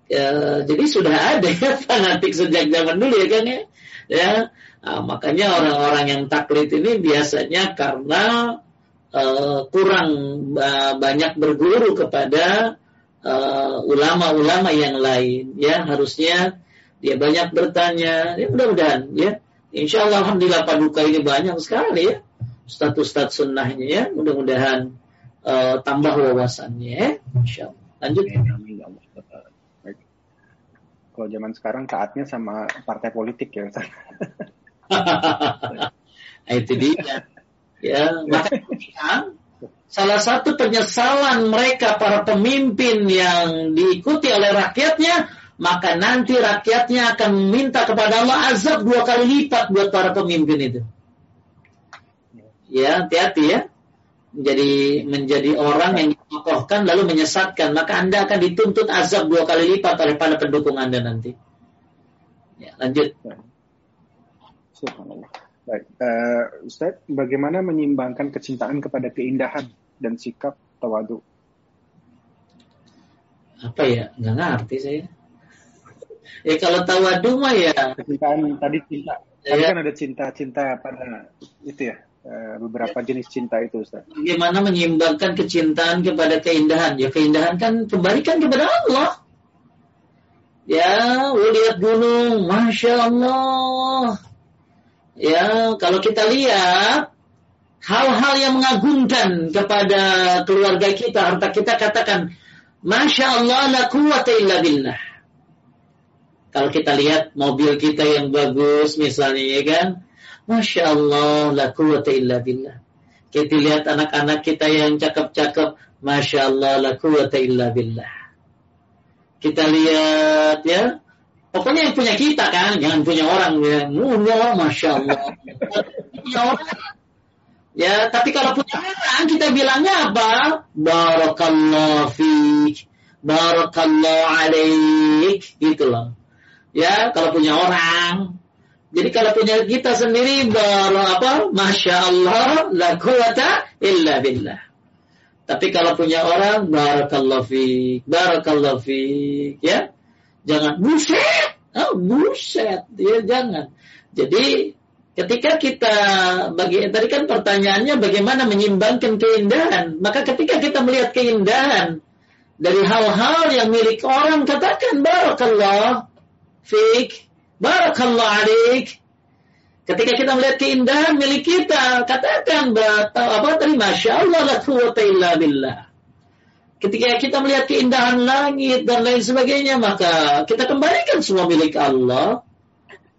ya, jadi sudah ada ya fanatik sejak zaman dulu ya kan ya. Ya, nah, makanya orang-orang yang taklid ini biasanya karena uh, kurang uh, banyak berguru kepada eh, ulama-ulama uh, yang lain ya harusnya dia banyak bertanya ya mudah-mudahan ya insya Allah alhamdulillah paduka ini banyak sekali ya status-status sunnahnya ya mudah-mudahan uh, tambah wawasannya. Masya Allah. Lanjut. Kalau zaman sekarang taatnya sama partai politik ya. nah, itu dia. Ya, makanya salah satu penyesalan mereka para pemimpin yang diikuti oleh rakyatnya, maka nanti rakyatnya akan meminta kepada Allah azab dua kali lipat buat para pemimpin itu. Ya, hati-hati ya. Menjadi menjadi orang yang ditokohkan lalu menyesatkan maka anda akan dituntut azab dua kali lipat oleh para pendukung anda nanti. Ya, lanjut baik uh, Ustaz bagaimana menyimbangkan kecintaan kepada keindahan dan sikap tawadu apa ya nggak ngerti saya ya kalau tawadu mah ya kecintaan tadi cinta ya. tadi kan ada cinta-cinta pada itu ya Eh, beberapa jenis cinta itu Ustaz. Bagaimana menyeimbangkan kecintaan kepada keindahan? Ya keindahan kan kembalikan kepada Allah. Ya, lihat gunung, masya Allah. Ya, kalau kita lihat hal-hal yang mengagumkan kepada keluarga kita, harta kita katakan, masya Allah la quwata illa billah. Kalau kita lihat mobil kita yang bagus misalnya ya kan, Masya Allah, la quwata illa billah. Kita lihat anak-anak kita yang cakep-cakep, Masya Allah, la quwata illa billah. Kita lihat ya, Pokoknya yang punya kita kan, jangan punya orang ya. Punya orang, masya Allah. Ya, tapi kalau punya orang kita bilangnya apa? Barakallah fiik, barakallah alaik, gitu loh. Ya, kalau punya orang. Jadi kalau punya kita sendiri baru apa? Masya Allah, la quwata illa billah. Tapi kalau punya orang, barakallah fiik, barakallah fiik, ya Jangan buset, oh, buset, ya jangan. Jadi ketika kita bagi tadi kan pertanyaannya bagaimana menyimbangkan keindahan, maka ketika kita melihat keindahan dari hal-hal yang milik orang katakan barakallah fik, barakallah alik. Ketika kita melihat keindahan milik kita, katakan apa tadi masya Allah la quwata illa billah. Ketika kita melihat keindahan langit dan lain sebagainya, maka kita kembalikan semua milik Allah.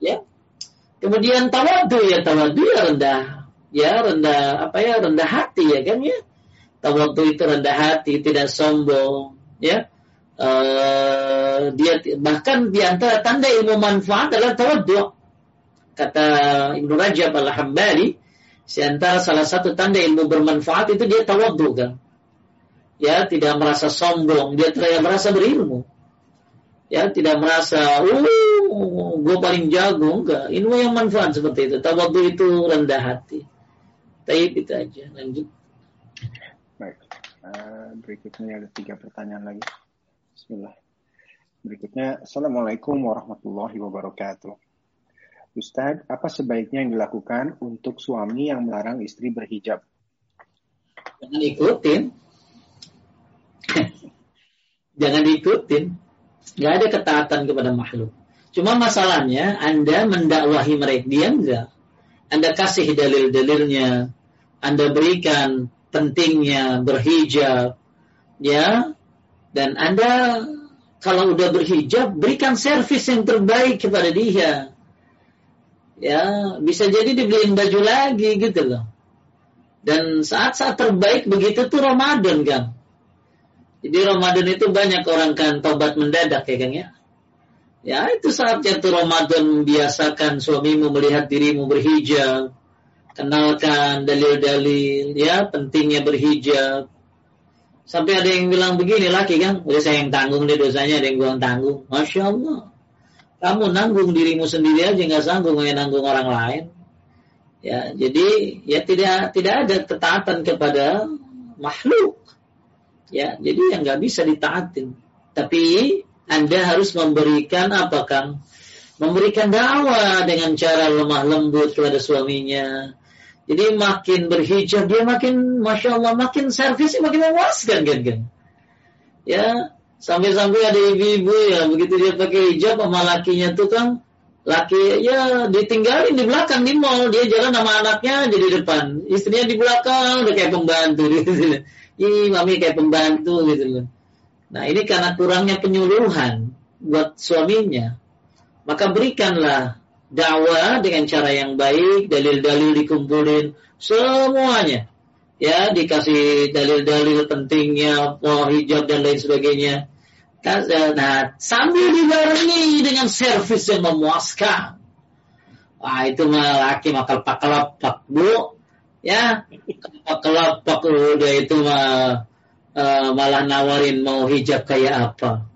Ya. Kemudian tawadu ya tawadu ya rendah, ya rendah apa ya rendah hati ya kan ya. Tawadu itu rendah hati, tidak sombong, ya. Uh, dia bahkan di antara tanda ilmu manfaat adalah tawadu. Kata Ibnu Rajab Al-Hambali, di antara salah satu tanda ilmu bermanfaat itu dia tawadu kan ya tidak merasa sombong, dia tidak merasa berilmu. Ya, tidak merasa, uh, gue paling jago, enggak. Ilmu yang manfaat seperti itu. Tawadu itu rendah hati. Tapi itu aja, lanjut. Baik, uh, berikutnya ada tiga pertanyaan lagi. Bismillah. Berikutnya, Assalamualaikum warahmatullahi wabarakatuh. Ustadz, apa sebaiknya yang dilakukan untuk suami yang melarang istri berhijab? Jangan ikutin. Jangan diikutin. Gak ada ketaatan kepada makhluk. Cuma masalahnya Anda mendakwahi mereka. Dia enggak. Anda kasih dalil-dalilnya. Anda berikan pentingnya berhijab. Ya. Dan Anda kalau udah berhijab, berikan servis yang terbaik kepada dia. Ya, bisa jadi dibeliin baju lagi gitu loh. Dan saat-saat terbaik begitu tuh Ramadan kan. Jadi Ramadan itu banyak orang kan tobat mendadak ya kan ya. Ya itu saatnya tuh Ramadan biasakan suamimu melihat dirimu berhijab. Kenalkan dalil-dalil ya pentingnya berhijab. Sampai ada yang bilang begini laki kan, udah saya yang tanggung deh dosanya, ada yang gue tanggung. Masya Allah. Kamu nanggung dirimu sendiri aja nggak sanggup nggak nanggung orang lain. Ya, jadi ya tidak tidak ada ketaatan kepada makhluk. Ya, jadi yang nggak bisa ditaatin. Tapi Anda harus memberikan apa Kang? Memberikan dakwah dengan cara lemah lembut kepada suaminya. Jadi makin berhijab dia makin masya Allah makin servisnya makin memuaskan kan kan. Ya sampai-sampai ada ibu-ibu ya begitu dia pakai hijab sama lakinya tuh kan laki ya ditinggalin di belakang di mall dia jalan sama anaknya jadi depan istrinya di belakang udah kayak pembantu gitu Ih, mami kayak pembantu gitu loh. Nah, ini karena kurangnya penyuluhan buat suaminya. Maka berikanlah dakwah dengan cara yang baik, dalil-dalil dikumpulin semuanya. Ya, dikasih dalil-dalil pentingnya oh, hijab dan lain sebagainya. Nah, sambil dibarengi dengan servis yang memuaskan. Wah, itu mah laki makal pak bu ya. Kelompok udah itu mah uh, malah nawarin mau hijab kayak apa?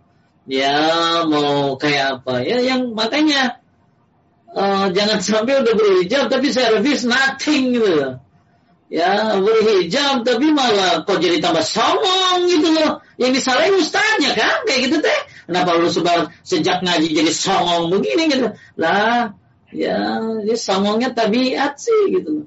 Ya mau kayak apa? Ya yang makanya uh, jangan sampai udah berhijab tapi servis nothing gitu ya berhijab tapi malah kok jadi tambah sombong gitu loh. Yang disalahin ustaznya kan kayak gitu teh. Kenapa lu sebab sejak ngaji jadi songong begini gitu? Lah ya, ya songongnya tabiat sih gitu loh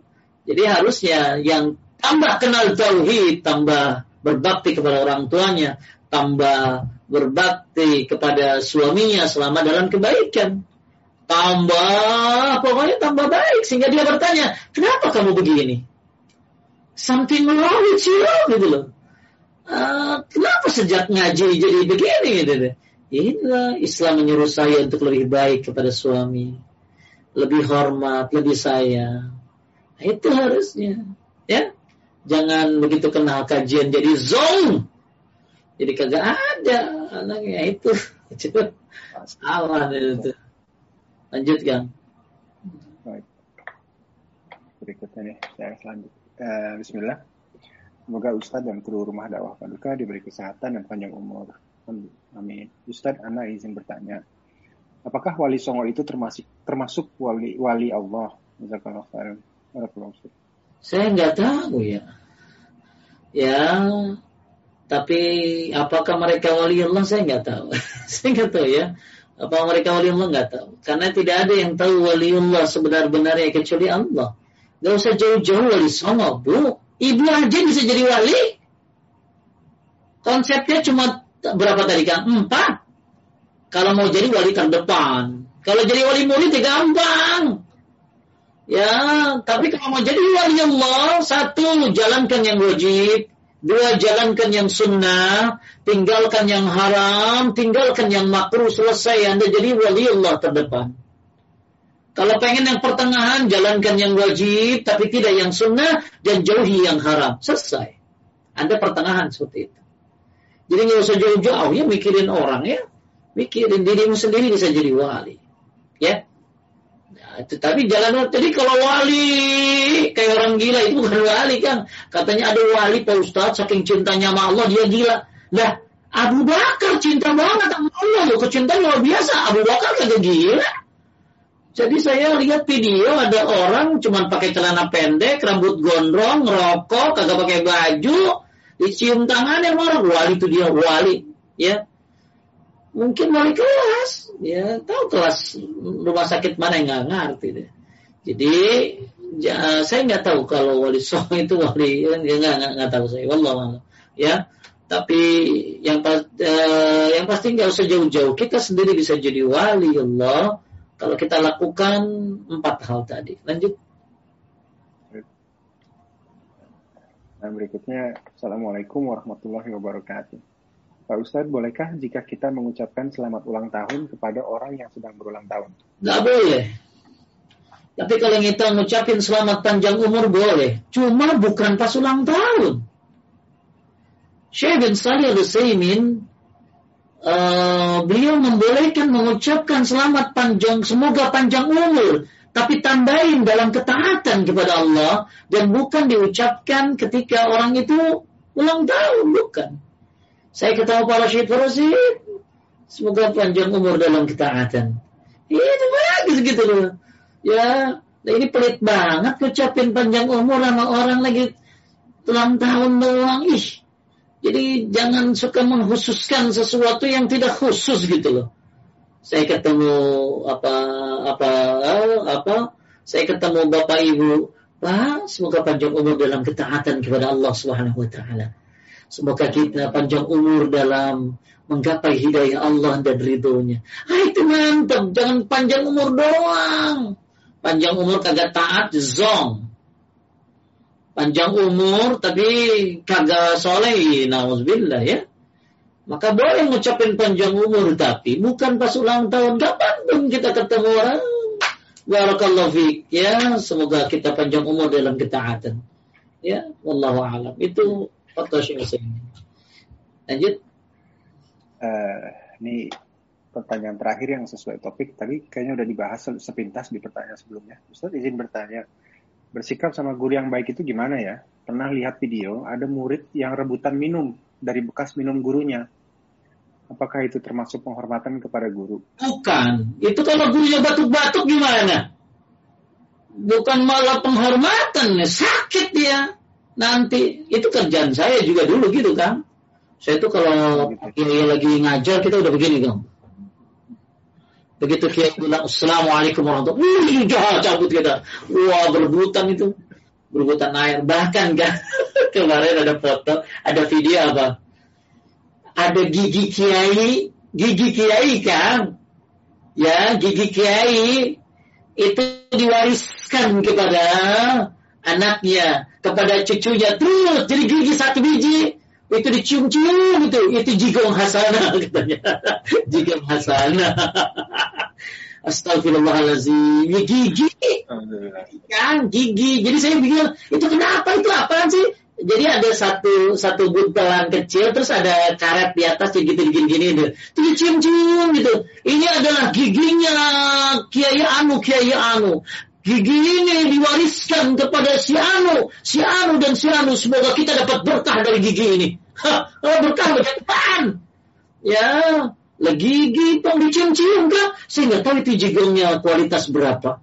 jadi harusnya yang tambah kenal tauhid, tambah berbakti kepada orang tuanya, tambah berbakti kepada suaminya selama dalam kebaikan. Tambah, pokoknya tambah baik. Sehingga dia bertanya, kenapa kamu begini? Something wrong with you, gitu loh. Uh, kenapa sejak ngaji jadi begini gitu deh. Inilah Islam menyuruh saya untuk lebih baik kepada suami. Lebih hormat, lebih sayang itu harusnya. Ya. Jangan begitu kenal kajian jadi zong. Jadi kagak ada anaknya itu. Aman itu. Lanjutkan. Baik. Berikutnya nih, saya selanjut. Uh, Bismillah. Semoga Ustadz dan kru rumah dakwah paduka diberi kesehatan dan panjang umur. Amin. Ustadz, Ana izin bertanya. Apakah wali songo itu termasuk termasuk wali wali Allah? Khairan. Saya nggak tahu ya. Ya, tapi apakah mereka wali Allah saya nggak tahu. saya nggak tahu ya. Apa mereka wali Allah nggak tahu. Karena tidak ada yang tahu wali Allah sebenar-benarnya kecuali Allah. Gak usah jauh-jauh wali songo, bu. Ibu aja bisa jadi wali. Konsepnya cuma berapa tadi kan? Empat. Kalau mau jadi wali terdepan. Kalau jadi wali murid ya gampang. Ya, tapi kalau mau jadi wali Allah, satu, jalankan yang wajib. Dua, jalankan yang sunnah. Tinggalkan yang haram. Tinggalkan yang makruh. Selesai, Anda jadi wali Allah terdepan. Kalau pengen yang pertengahan, jalankan yang wajib, tapi tidak yang sunnah, dan jauhi yang haram. Selesai. Anda pertengahan seperti itu. Jadi nggak usah jauh-jauh ya mikirin orang ya. Mikirin dirimu sendiri bisa jadi wali. Ya. Tetapi jalan jadi kalau wali kayak orang gila itu bukan wali kan. Katanya ada wali Pak Ustadz saking cintanya sama Allah dia gila. Lah Abu Bakar cinta banget sama Allah loh. Kecintaan luar biasa. Abu Bakar kagak gila. Jadi saya lihat video ada orang cuma pakai celana pendek, rambut gondrong, ngerokok, kagak pakai baju, dicium tangannya orang wali itu dia wali, ya. Mungkin wali kelas, ya tahu kelas rumah sakit mana yang nggak ngerti deh. Jadi ya, saya nggak tahu kalau wali song itu wali, ya nggak nggak tahu saya, wallah ya. Tapi yang eh, yang pasti nggak usah jauh-jauh, kita sendiri bisa jadi wali Allah kalau kita lakukan empat hal tadi. Lanjut. Nah, berikutnya, Assalamualaikum warahmatullahi wabarakatuh. Pak Ustadz, bolehkah jika kita mengucapkan selamat ulang tahun kepada orang yang sedang berulang tahun? Tidak boleh. Tapi kalau kita mengucapkan selamat panjang umur boleh. Cuma bukan pas ulang tahun. Syekh bin Salih al-Utsaimin uh, beliau membolehkan mengucapkan selamat panjang, semoga panjang umur, tapi tambahin dalam ketaatan kepada Allah dan bukan diucapkan ketika orang itu ulang tahun, bukan. Saya ketemu para syekh semoga panjang umur dalam ketaatan. Itu bagus gitu loh. Ya, ini pelit banget ucapin panjang umur sama orang lagi ulang tahun doang. Ih, jadi jangan suka menghususkan sesuatu yang tidak khusus gitu loh. Saya ketemu apa apa apa saya ketemu bapak ibu, Pak, semoga panjang umur dalam ketaatan kepada Allah Subhanahu wa taala. Semoga kita panjang umur dalam menggapai hidayah Allah dan ridhonya. Ah itu mantap, jangan panjang umur doang. Panjang umur kagak taat, zong panjang umur tapi kagak soleh, nauzubillah ya. Maka boleh ngucapin panjang umur tapi bukan pas ulang tahun. Kapan pun kita ketemu orang. Barakallahu fiik ya. Semoga kita panjang umur dalam ketaatan. Ya, wallahu alam. Itu Syekh Lanjut. Uh, ini pertanyaan terakhir yang sesuai topik tadi kayaknya udah dibahas sepintas di pertanyaan sebelumnya. Ustaz izin bertanya, bersikap sama guru yang baik itu gimana ya? Pernah lihat video, ada murid yang rebutan minum dari bekas minum gurunya. Apakah itu termasuk penghormatan kepada guru? Bukan. Itu kalau gurunya batuk-batuk gimana? Bukan malah penghormatan, sakit dia. Nanti itu kerjaan saya juga dulu gitu kan. Saya itu kalau gitu. lagi ngajar kita udah begini kan. Begitu Kiai bilang Assalamualaikum warahmatullahi wabarakatuh. cabut kita. Wah berbutan itu. Berbutan air. Bahkan kan kemarin ada foto, ada video apa? Ada gigi Kiai, gigi Kiai kan? Ya, gigi Kiai itu diwariskan kepada anaknya, kepada cucunya terus jadi gigi satu biji itu dicium-cium itu itu jigong hasanah katanya. Jigong hasanah Astagfirullahaladzim ya gigi. Kan gigi. Jadi saya bilang itu kenapa? Itu apa sih? Jadi ada satu satu buntelan kecil terus ada karet di atas gitu gini gini itu. Itu cium-cium gitu. Ini adalah giginya Kiai Anu Kiai Anu gigi ini diwariskan kepada si Anu. Si Anu dan si Anu semoga kita dapat berkah dari gigi ini. Hah, berkah depan ya lagi gigi tong dicium-cium kan saya nggak tahu itu jigelnya kualitas berapa.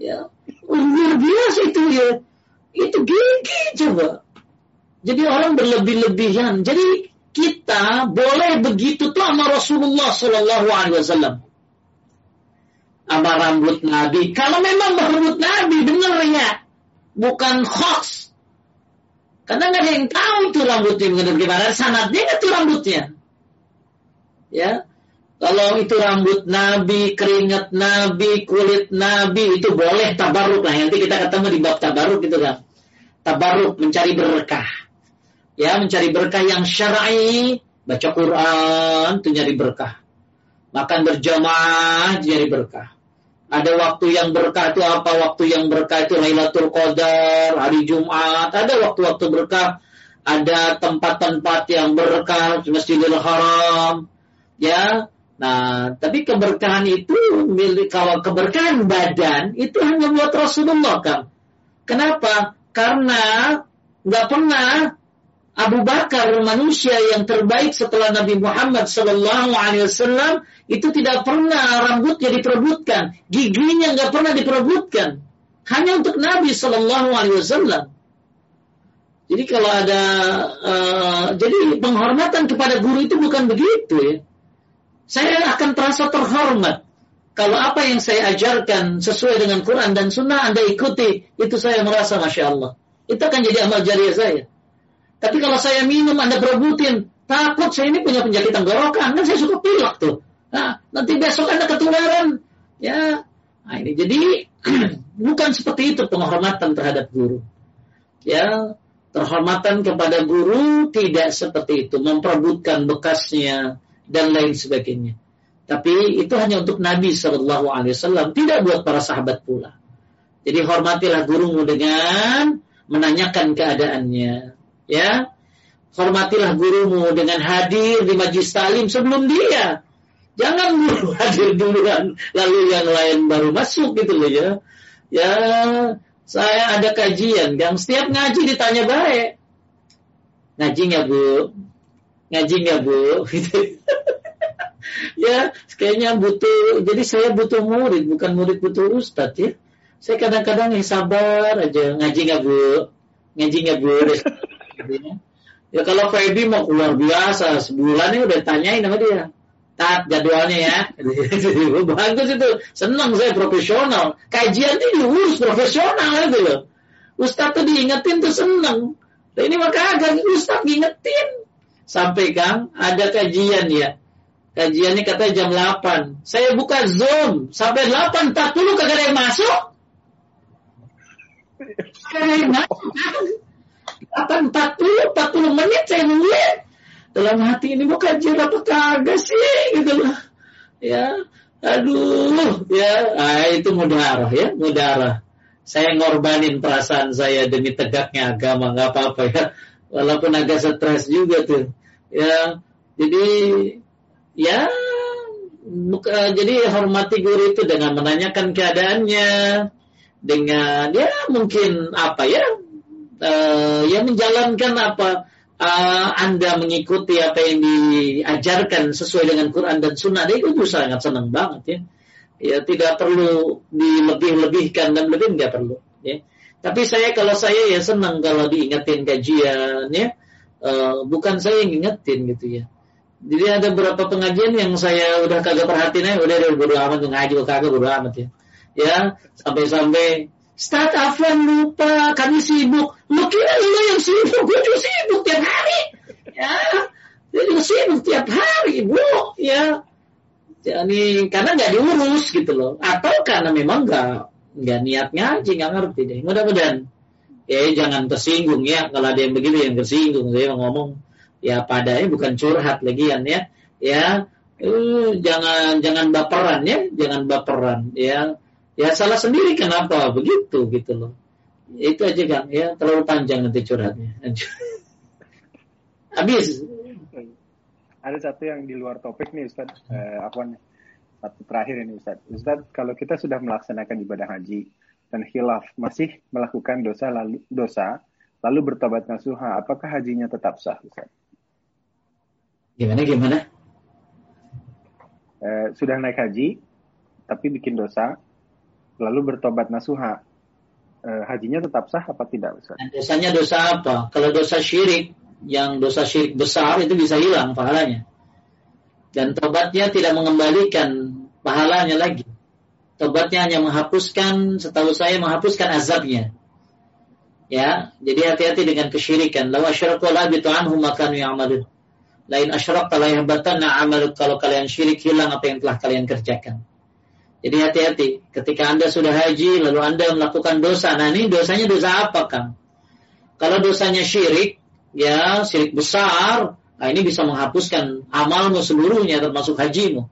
Ya luar biasa itu ya. Itu gigi coba. Jadi orang berlebih-lebihan. Jadi kita boleh begitu tuh sama Rasulullah Shallallahu Alaihi Wasallam. Sama rambut Nabi. Kalau memang rambut Nabi benar ya, bukan hoax. Karena nggak ada yang tahu itu rambutnya benar gimana. Sanatnya nggak tuh rambutnya. Ya, kalau itu rambut Nabi, keringat Nabi, kulit Nabi itu boleh tabaruk lah. Nanti kita ketemu di bab tabaruk gitu kan. Tabaruk mencari berkah ya mencari berkah yang syar'i, baca Quran itu nyari berkah. Makan berjamaah nyari berkah. Ada waktu yang berkah itu apa? Waktu yang berkah itu Lailatul Qadar, hari Jumat. Ada waktu-waktu berkah. Ada tempat-tempat yang berkah, Masjidil Haram. Ya, Nah, tapi keberkahan itu milik kalau keberkahan badan itu hanya buat Rasulullah kan. Kenapa? Karena nggak pernah Abu Bakar manusia yang terbaik setelah Nabi Muhammad Sallallahu Alaihi Wasallam itu tidak pernah rambutnya diperebutkan, giginya nggak pernah diperebutkan, hanya untuk Nabi Sallallahu Alaihi Wasallam. Jadi kalau ada, uh, jadi penghormatan kepada guru itu bukan begitu ya. Saya akan terasa terhormat kalau apa yang saya ajarkan sesuai dengan Quran dan Sunnah Anda ikuti, itu saya merasa masya Allah. Itu akan jadi amal jariah saya. Tapi kalau saya minum, Anda berebutin, takut saya ini punya penyakit tenggorokan, kan saya suka pilek tuh. Nah, nanti besok Anda ketularan. Ya, nah ini jadi bukan seperti itu penghormatan terhadap guru. Ya, terhormatan kepada guru tidak seperti itu, memperebutkan bekasnya dan lain sebagainya. Tapi itu hanya untuk Nabi Shallallahu Alaihi Wasallam, tidak buat para sahabat pula. Jadi hormatilah gurumu dengan menanyakan keadaannya, ya hormatilah gurumu dengan hadir di majlis talim sebelum dia jangan guru hadir duluan lalu yang lain baru masuk gitu loh ya. Ya saya ada kajian. Yang setiap ngaji ditanya baik. Ngaji nggak bu. Ngaji nggak bu. Gitu. Ya kayaknya butuh jadi saya butuh murid bukan murid butuh ustadz ya. Saya kadang-kadang ya sabar aja. Ngaji nggak bu. Ngaji nggak bu. Ya kalau Feby mau keluar biasa sebulan ini udah tanyain sama dia. Tat jadwalnya ya. Bagus itu. Senang saya profesional. Kajian ini diurus profesional itu loh. Ustadz tuh diingetin tuh seneng. Nah, ini maka agak Ustadz ngingetin. Sampai Kang ada kajian ya. Kajiannya katanya jam 8. Saya buka Zoom sampai 8.40 kagak ada yang masuk. Kagak ada yang masuk. Akan 40, 40 menit saya nungguin. Dalam hati ini mau kajian apa kagak sih gitu loh. Ya, aduh, ya, ah, itu mudarah ya, mudarah. Saya ngorbanin perasaan saya demi tegaknya agama, nggak apa-apa ya. Walaupun agak stres juga tuh. Ya, jadi ya buka, jadi hormati guru itu dengan menanyakan keadaannya dengan ya mungkin apa ya uh, yang menjalankan apa uh, Anda mengikuti apa yang diajarkan sesuai dengan Quran dan Sunnah, itu sangat senang banget ya. Ya tidak perlu dilebih-lebihkan dan lebih nggak perlu. Ya. Tapi saya kalau saya ya senang kalau diingetin kajian ya, uh, bukan saya yang ingetin gitu ya. Jadi ada beberapa pengajian yang saya udah kagak perhatiin ya, udah udah bodo amat ngaji kagak bodo amat ya. Ya, sampai-sampai Ustaz Afwan lupa, kami sibuk. Lu kira lu yang sibuk, gue juga sibuk tiap hari. Ya, dia juga sibuk tiap hari, bu. Ya, jadi karena nggak diurus gitu loh. Atau karena memang nggak nggak niat ngaji, nggak ngerti deh. Mudah-mudahan. Ya jangan tersinggung ya. Kalau ada yang begitu yang tersinggung, saya ngomong ya padanya bukan curhat lagi ya. Ya, uh, jangan jangan baperan ya, jangan baperan ya ya salah sendiri kenapa begitu gitu loh Itu aja Kang ya, terlalu panjang nanti curhatnya. Habis. Ada satu yang di luar topik nih Ustaz. Eh, apa nih? Satu terakhir ini Ustaz. Ustaz, kalau kita sudah melaksanakan ibadah haji dan khilaf masih melakukan dosa lalu dosa lalu bertobat nasuha, apakah hajinya tetap sah Ustaz? Gimana gimana? Eh, sudah naik haji tapi bikin dosa lalu bertobat nasuha eh, hajinya tetap sah apa tidak Ustaz? dosanya dosa apa? Kalau dosa syirik yang dosa syirik besar itu bisa hilang pahalanya. Dan tobatnya tidak mengembalikan pahalanya lagi. Tobatnya hanya menghapuskan, setahu saya menghapuskan azabnya. Ya, jadi hati-hati dengan kesyirikan. Law asyraku la bitu anhu makanu ya'malun. Lain asyrak la yahbatanna amaluk kalau kalian syirik hilang apa yang telah kalian kerjakan. Jadi hati-hati ketika Anda sudah haji lalu Anda melakukan dosa. Nah, ini dosanya dosa apa, Kang? Kalau dosanya syirik, ya syirik besar, nah ini bisa menghapuskan amalmu seluruhnya termasuk hajimu.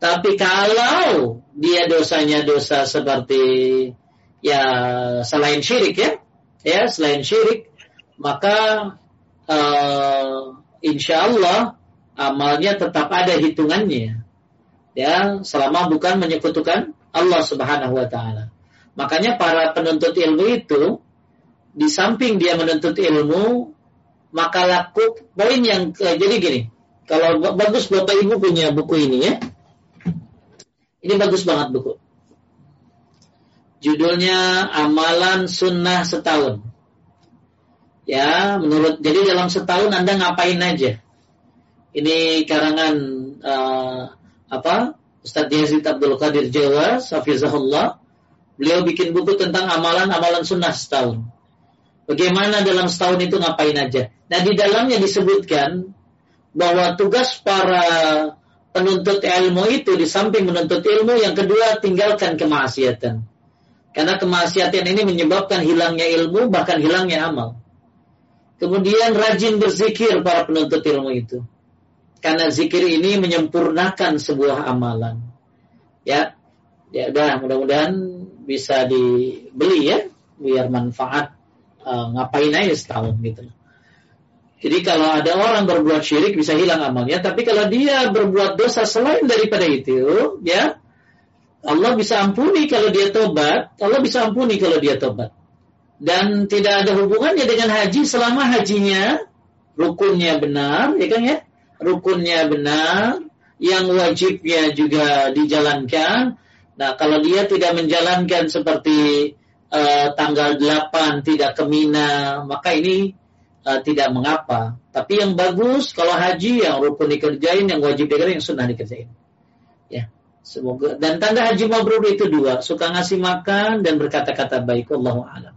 Tapi kalau dia dosanya dosa seperti ya selain syirik ya, ya selain syirik, maka uh, insya Allah amalnya tetap ada hitungannya, ya selama bukan menyekutukan Allah Subhanahu Wa Taala. Makanya para penuntut ilmu itu di samping dia menuntut ilmu, maka laku poin yang jadi gini. Kalau bagus Bapak Ibu punya buku ini ya. Ini bagus banget buku. Judulnya Amalan Sunnah Setahun. Ya, menurut jadi dalam setahun Anda ngapain aja? Ini karangan uh, apa? Ustadz Yazid Abdul Qadir Jawa, Safizahullah. Beliau bikin buku tentang amalan-amalan sunnah setahun. Bagaimana dalam setahun itu ngapain aja. Nah di dalamnya disebutkan bahwa tugas para penuntut ilmu itu di samping menuntut ilmu yang kedua tinggalkan kemaksiatan. Karena kemaksiatan ini menyebabkan hilangnya ilmu bahkan hilangnya amal. Kemudian rajin berzikir para penuntut ilmu itu. Karena zikir ini menyempurnakan sebuah amalan. Ya, ya udah mudah-mudahan bisa dibeli ya biar manfaat uh, ngapain aja setahun gitu. Jadi kalau ada orang berbuat syirik bisa hilang amalnya, tapi kalau dia berbuat dosa selain daripada itu, ya Allah bisa ampuni kalau dia tobat, Allah bisa ampuni kalau dia tobat. Dan tidak ada hubungannya dengan haji selama hajinya rukunnya benar, ya kan ya? Rukunnya benar, yang wajibnya juga dijalankan. Nah, kalau dia tidak menjalankan seperti uh, tanggal 8 tidak ke Mina, maka ini uh, tidak mengapa. Tapi yang bagus kalau haji yang rukun dikerjain, yang wajib dikerjain, yang sunnah dikerjain. Ya, semoga dan tanda haji mabrur itu dua, suka ngasih makan dan berkata-kata baik. Allahu a'lam.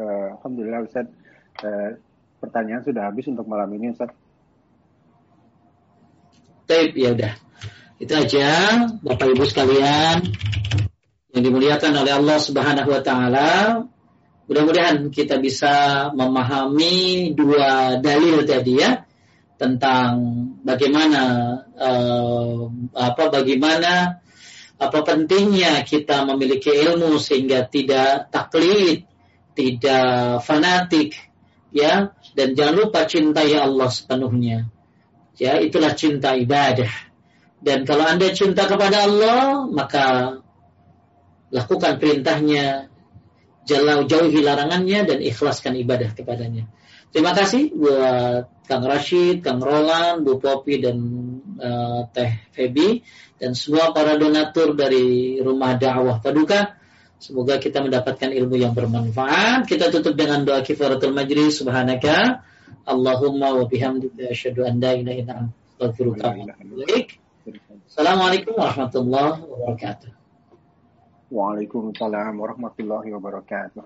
Uh, Alhamdulillah Ustaz. Uh, pertanyaan sudah habis untuk malam ini Ustaz. Tape ya udah. Itu aja Bapak Ibu sekalian yang dimuliakan oleh Allah Subhanahu wa taala. Mudah-mudahan kita bisa memahami dua dalil tadi ya tentang bagaimana uh, apa bagaimana apa pentingnya kita memiliki ilmu sehingga tidak taklid, tidak fanatik ya dan jangan lupa cintai Allah sepenuhnya. Ya, itulah cinta ibadah. Dan kalau Anda cinta kepada Allah, maka lakukan perintahnya, jauh jauhi larangannya dan ikhlaskan ibadah kepadanya. Terima kasih buat Kang Rashid, Kang Roland, Bu Popi dan uh, Teh Febi dan semua para donatur dari Rumah Dakwah Paduka. Semoga kita mendapatkan ilmu yang bermanfaat. Kita tutup dengan doa kifaratul majlis. Subhanaka Allahumma wa bihamdika asyhadu an la ilaha illa anta astaghfiruka Assalamualaikum warahmatullahi wabarakatuh. Waalaikumsalam warahmatullahi wabarakatuh.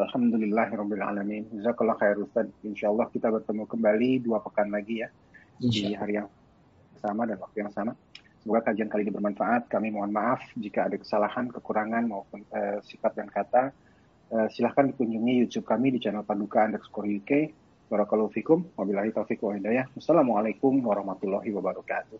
Alhamdulillahirabbil alamin. Jazakallah khair Ustaz. Insyaallah kita bertemu kembali dua pekan lagi ya di hari yang sama dan waktu yang sama. Semoga kajian kali ini bermanfaat. Kami mohon maaf jika ada kesalahan, kekurangan maupun uh, sikap dan kata. Uh, silahkan dikunjungi YouTube kami di channel Paduka underscore UK. Barakallahu fikum. Wabillahi taufiq. Wassalamualaikum warahmatullahi wabarakatuh.